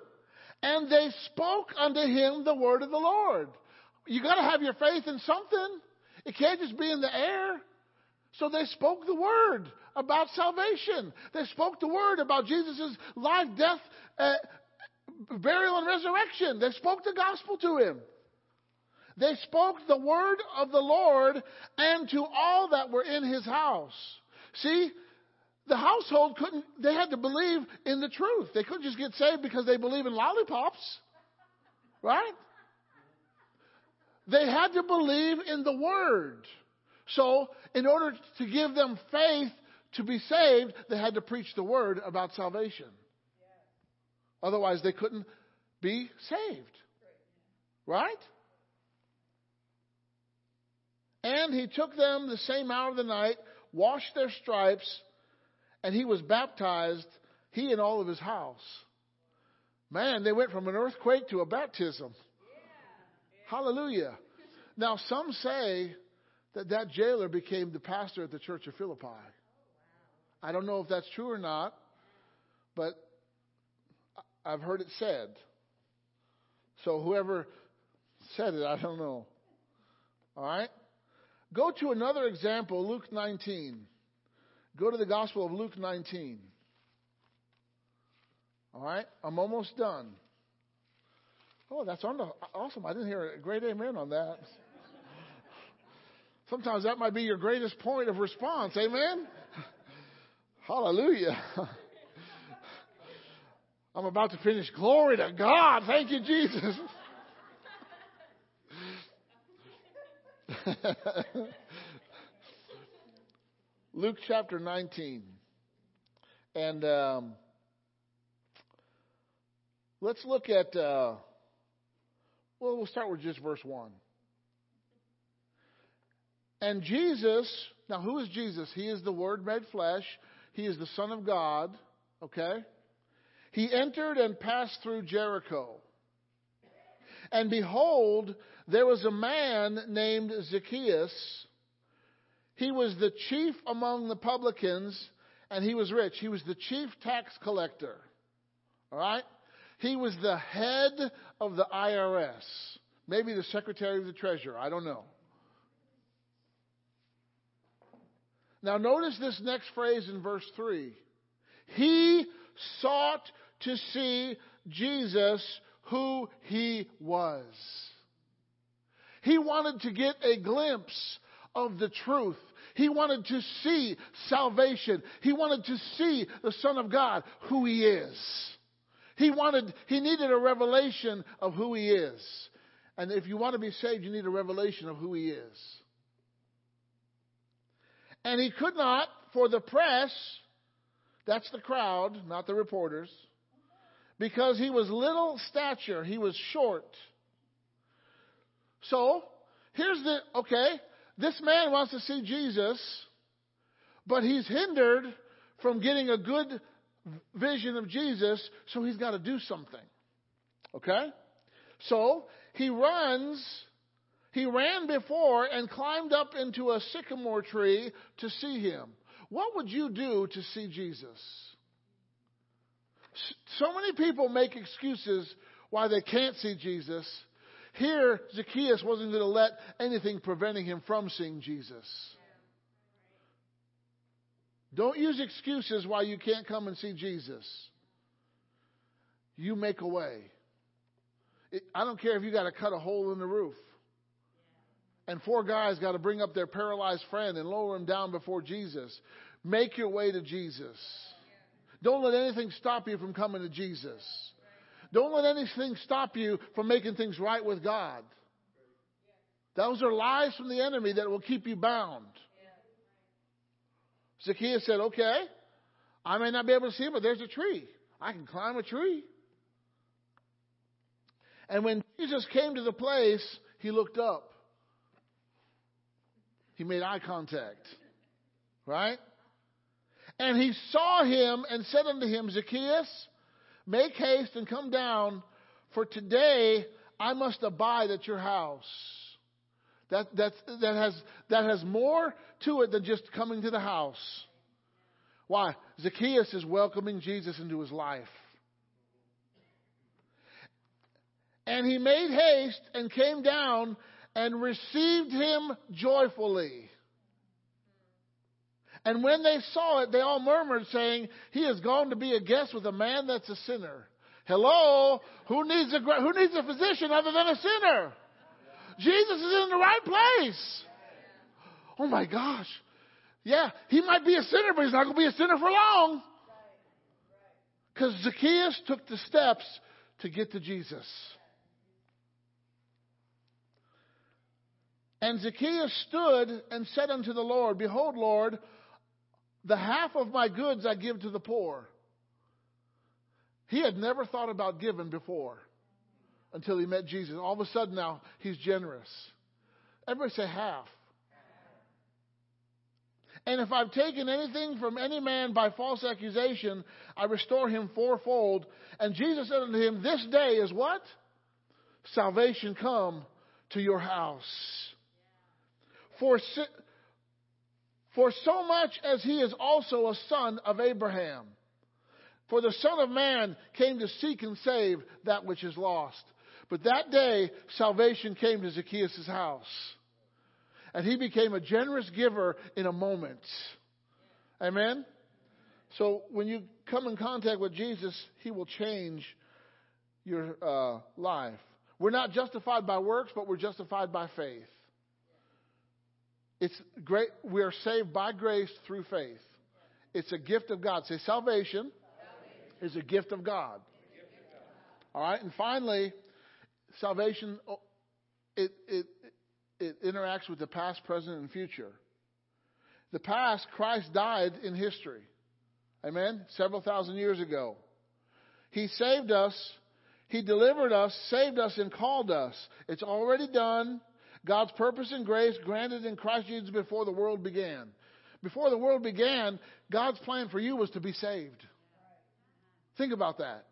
Speaker 1: And they spoke unto him the word of the Lord. You gotta have your faith in something. It can't just be in the air. So they spoke the word about salvation. They spoke the word about Jesus' life, death, uh, burial, and resurrection. They spoke the gospel to him. They spoke the word of the Lord and to all that were in his house. See, the household couldn't, they had to believe in the truth. They couldn't just get saved because they believe in lollipops. Right? They had to believe in the Word. So, in order to give them faith to be saved, they had to preach the Word about salvation. Otherwise, they couldn't be saved. Right? And he took them the same hour of the night, washed their stripes, and he was baptized, he and all of his house. Man, they went from an earthquake to a baptism. Hallelujah. Now, some say that that jailer became the pastor at the church of Philippi. I don't know if that's true or not, but I've heard it said. So whoever said it, I don't know. All right? Go to another example, Luke 19. Go to the Gospel of Luke 19. All right? I'm almost done. Oh, that's awesome. I didn't hear a great amen on that. Sometimes that might be your greatest point of response. Amen? Hallelujah. I'm about to finish. Glory to God. Thank you, Jesus. Luke chapter 19. And um, let's look at, uh, well, we'll start with just verse 1. And Jesus, now who is Jesus? He is the Word made flesh, He is the Son of God, okay? He entered and passed through Jericho. And behold, there was a man named Zacchaeus. He was the chief among the publicans, and he was rich. He was the chief tax collector. All right? He was the head of the IRS. Maybe the secretary of the treasurer. I don't know. Now, notice this next phrase in verse 3. He sought to see Jesus, who he was. He wanted to get a glimpse of the truth. He wanted to see salvation. He wanted to see the Son of God, who He is. He wanted, He needed a revelation of who He is. And if you want to be saved, you need a revelation of who He is. And He could not, for the press, that's the crowd, not the reporters, because He was little stature, He was short. So, here's the, okay, this man wants to see Jesus, but he's hindered from getting a good vision of Jesus, so he's got to do something. Okay? So, he runs, he ran before and climbed up into a sycamore tree to see him. What would you do to see Jesus? So many people make excuses why they can't see Jesus here, Zacchaeus wasn't going to let anything preventing him from seeing Jesus. Don't use excuses why you can't come and see Jesus. You make a way. I don't care if you got to cut a hole in the roof. And four guys got to bring up their paralyzed friend and lower him down before Jesus. Make your way to Jesus. Don't let anything stop you from coming to Jesus. Don't let anything stop you from making things right with God. Those are lies from the enemy that will keep you bound. Zacchaeus said, Okay, I may not be able to see it, but there's a tree. I can climb a tree. And when Jesus came to the place, he looked up. He made eye contact. Right? And he saw him and said unto him, Zacchaeus, Make haste and come down, for today I must abide at your house. That, that, that, has, that has more to it than just coming to the house. Why? Zacchaeus is welcoming Jesus into his life. And he made haste and came down and received him joyfully. And when they saw it, they all murmured, saying, He has gone to be a guest with a man that's a sinner. Hello? Who needs a, who needs a physician other than a sinner? Jesus is in the right place. Oh my gosh. Yeah, he might be a sinner, but he's not going to be a sinner for long. Because Zacchaeus took the steps to get to Jesus. And Zacchaeus stood and said unto the Lord, Behold, Lord, the half of my goods I give to the poor. He had never thought about giving before until he met Jesus. All of a sudden now, he's generous. Everybody say half. And if I've taken anything from any man by false accusation, I restore him fourfold. And Jesus said unto him, This day is what? Salvation come to your house. For for so much as he is also a son of Abraham. For the Son of Man came to seek and save that which is lost. But that day, salvation came to Zacchaeus' house. And he became a generous giver in a moment. Amen? So when you come in contact with Jesus, He will change your uh, life. We're not justified by works, but we're justified by faith. It's great. We are saved by grace through faith. It's a gift of God. Say salvation, is a gift of God. All right, and finally, salvation it, it it interacts with the past, present, and future. The past, Christ died in history. Amen. Several thousand years ago. He saved us. He delivered us, saved us, and called us. It's already done. God's purpose and grace granted in Christ Jesus before the world began. Before the world began, God's plan for you was to be saved. Think about that.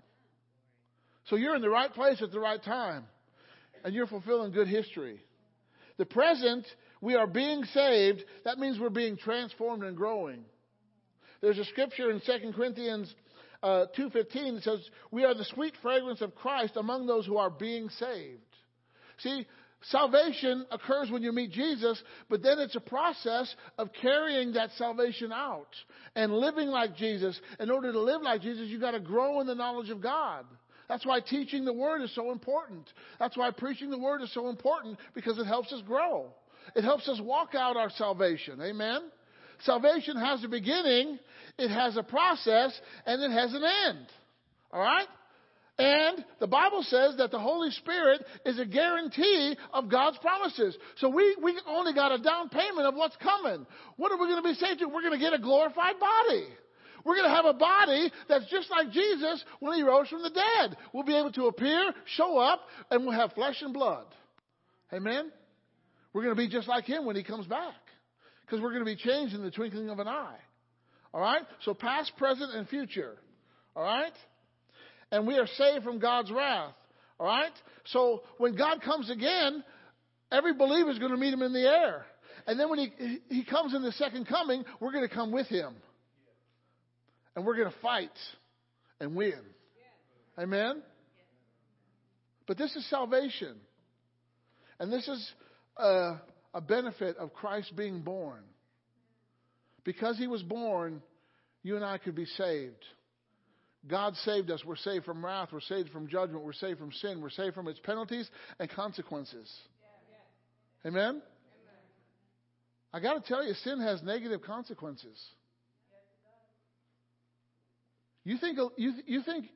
Speaker 1: So you're in the right place at the right time, and you're fulfilling good history. The present, we are being saved. That means we're being transformed and growing. There's a scripture in 2 Corinthians uh, 2.15 that says, We are the sweet fragrance of Christ among those who are being saved. See, salvation occurs when you meet Jesus, but then it's a process of carrying that salvation out and living like Jesus. In order to live like Jesus, you've got to grow in the knowledge of God. That's why teaching the Word is so important. That's why preaching the Word is so important because it helps us grow. It helps us walk out our salvation. Amen? Salvation has a beginning, it has a process, and it has an end. All right? And the Bible says that the Holy Spirit is a guarantee of God's promises. So we, we only got a down payment of what's coming. What are we going to be saved to? We're going to get a glorified body. We're going to have a body that's just like Jesus when he rose from the dead. We'll be able to appear, show up, and we'll have flesh and blood. Amen? We're going to be just like him when he comes back. Because we're going to be changed in the twinkling of an eye. All right? So past, present, and future. All right? And we are saved from God's wrath. All right? So when God comes again, every believer is going to meet him in the air. And then when he, he comes in the second coming, we're going to come with him. And we're going to fight and win. Amen? But this is salvation. And this is a, a benefit of Christ being born. Because he was born, you and I could be saved. God saved us. We're saved from wrath. We're saved from judgment. We're saved from sin. We're saved from its penalties and consequences. Amen? I got to tell you, sin has negative consequences. You think, you, you think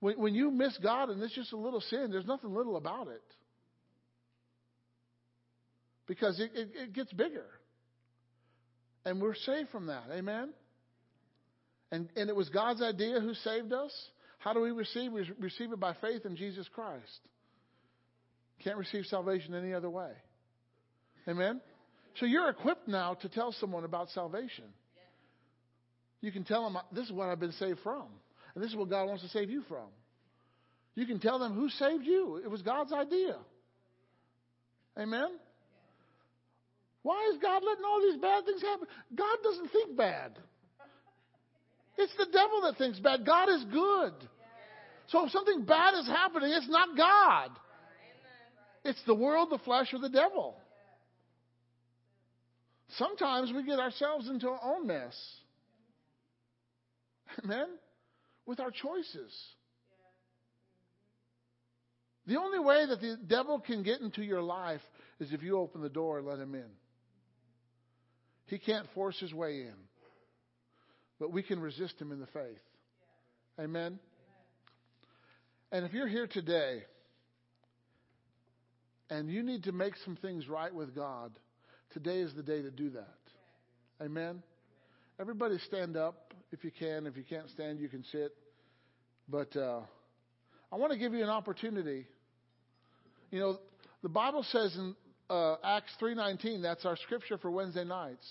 Speaker 1: when, when you miss God and it's just a little sin, there's nothing little about it. Because it, it, it gets bigger. And we're saved from that. Amen? And, and it was God's idea who saved us. How do we receive? We receive it by faith in Jesus Christ. Can't receive salvation any other way. Amen? So you're equipped now to tell someone about salvation. You can tell them, this is what I've been saved from. And this is what God wants to save you from. You can tell them who saved you. It was God's idea. Amen? Why is God letting all these bad things happen? God doesn't think bad. It's the devil that thinks bad. God is good. So if something bad is happening, it's not God. It's the world, the flesh, or the devil. Sometimes we get ourselves into our own mess. Amen? With our choices. The only way that the devil can get into your life is if you open the door and let him in. He can't force his way in. But we can resist him in the faith. Amen? And if you're here today and you need to make some things right with God, today is the day to do that. Amen? Everybody stand up if you can. If you can't stand, you can sit. But uh, I want to give you an opportunity. You know, the Bible says in uh, Acts 3:19, that's our scripture for Wednesday nights.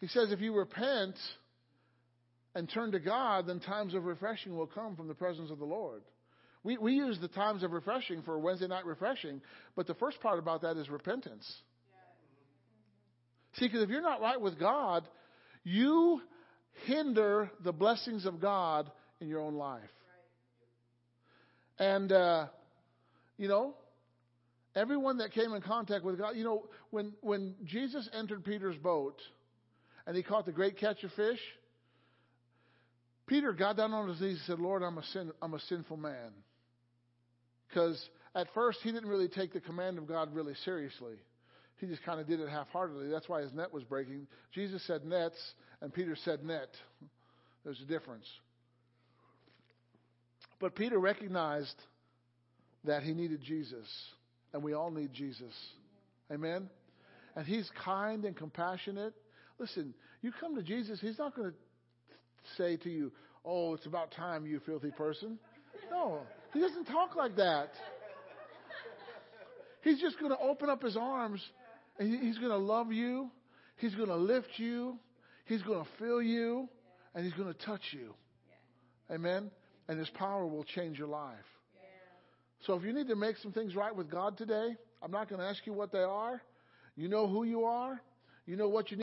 Speaker 1: He says, if you repent and turn to God, then times of refreshing will come from the presence of the Lord. We, we use the times of refreshing for Wednesday night refreshing, but the first part about that is repentance. See, because if you're not right with God, you hinder the blessings of God in your own life. And, uh, you know, everyone that came in contact with God, you know, when, when Jesus entered Peter's boat and he caught the great catch of fish. Peter got down on his knees and said, Lord, I'm a, sin, I'm a sinful man. Because at first he didn't really take the command of God really seriously. He just kind of did it half heartedly. That's why his net was breaking. Jesus said nets, and Peter said net. There's a difference. But Peter recognized that he needed Jesus, and we all need Jesus. Amen? And he's kind and compassionate. Listen, you come to Jesus, he's not going to say to you, Oh, it's about time, you filthy person. No, he doesn't talk like that. He's just going to open up his arms and he's going to love you. He's going to lift you. He's going to fill you. And he's going to touch you. Amen? And his power will change your life. So if you need to make some things right with God today, I'm not going to ask you what they are. You know who you are. You know what you need.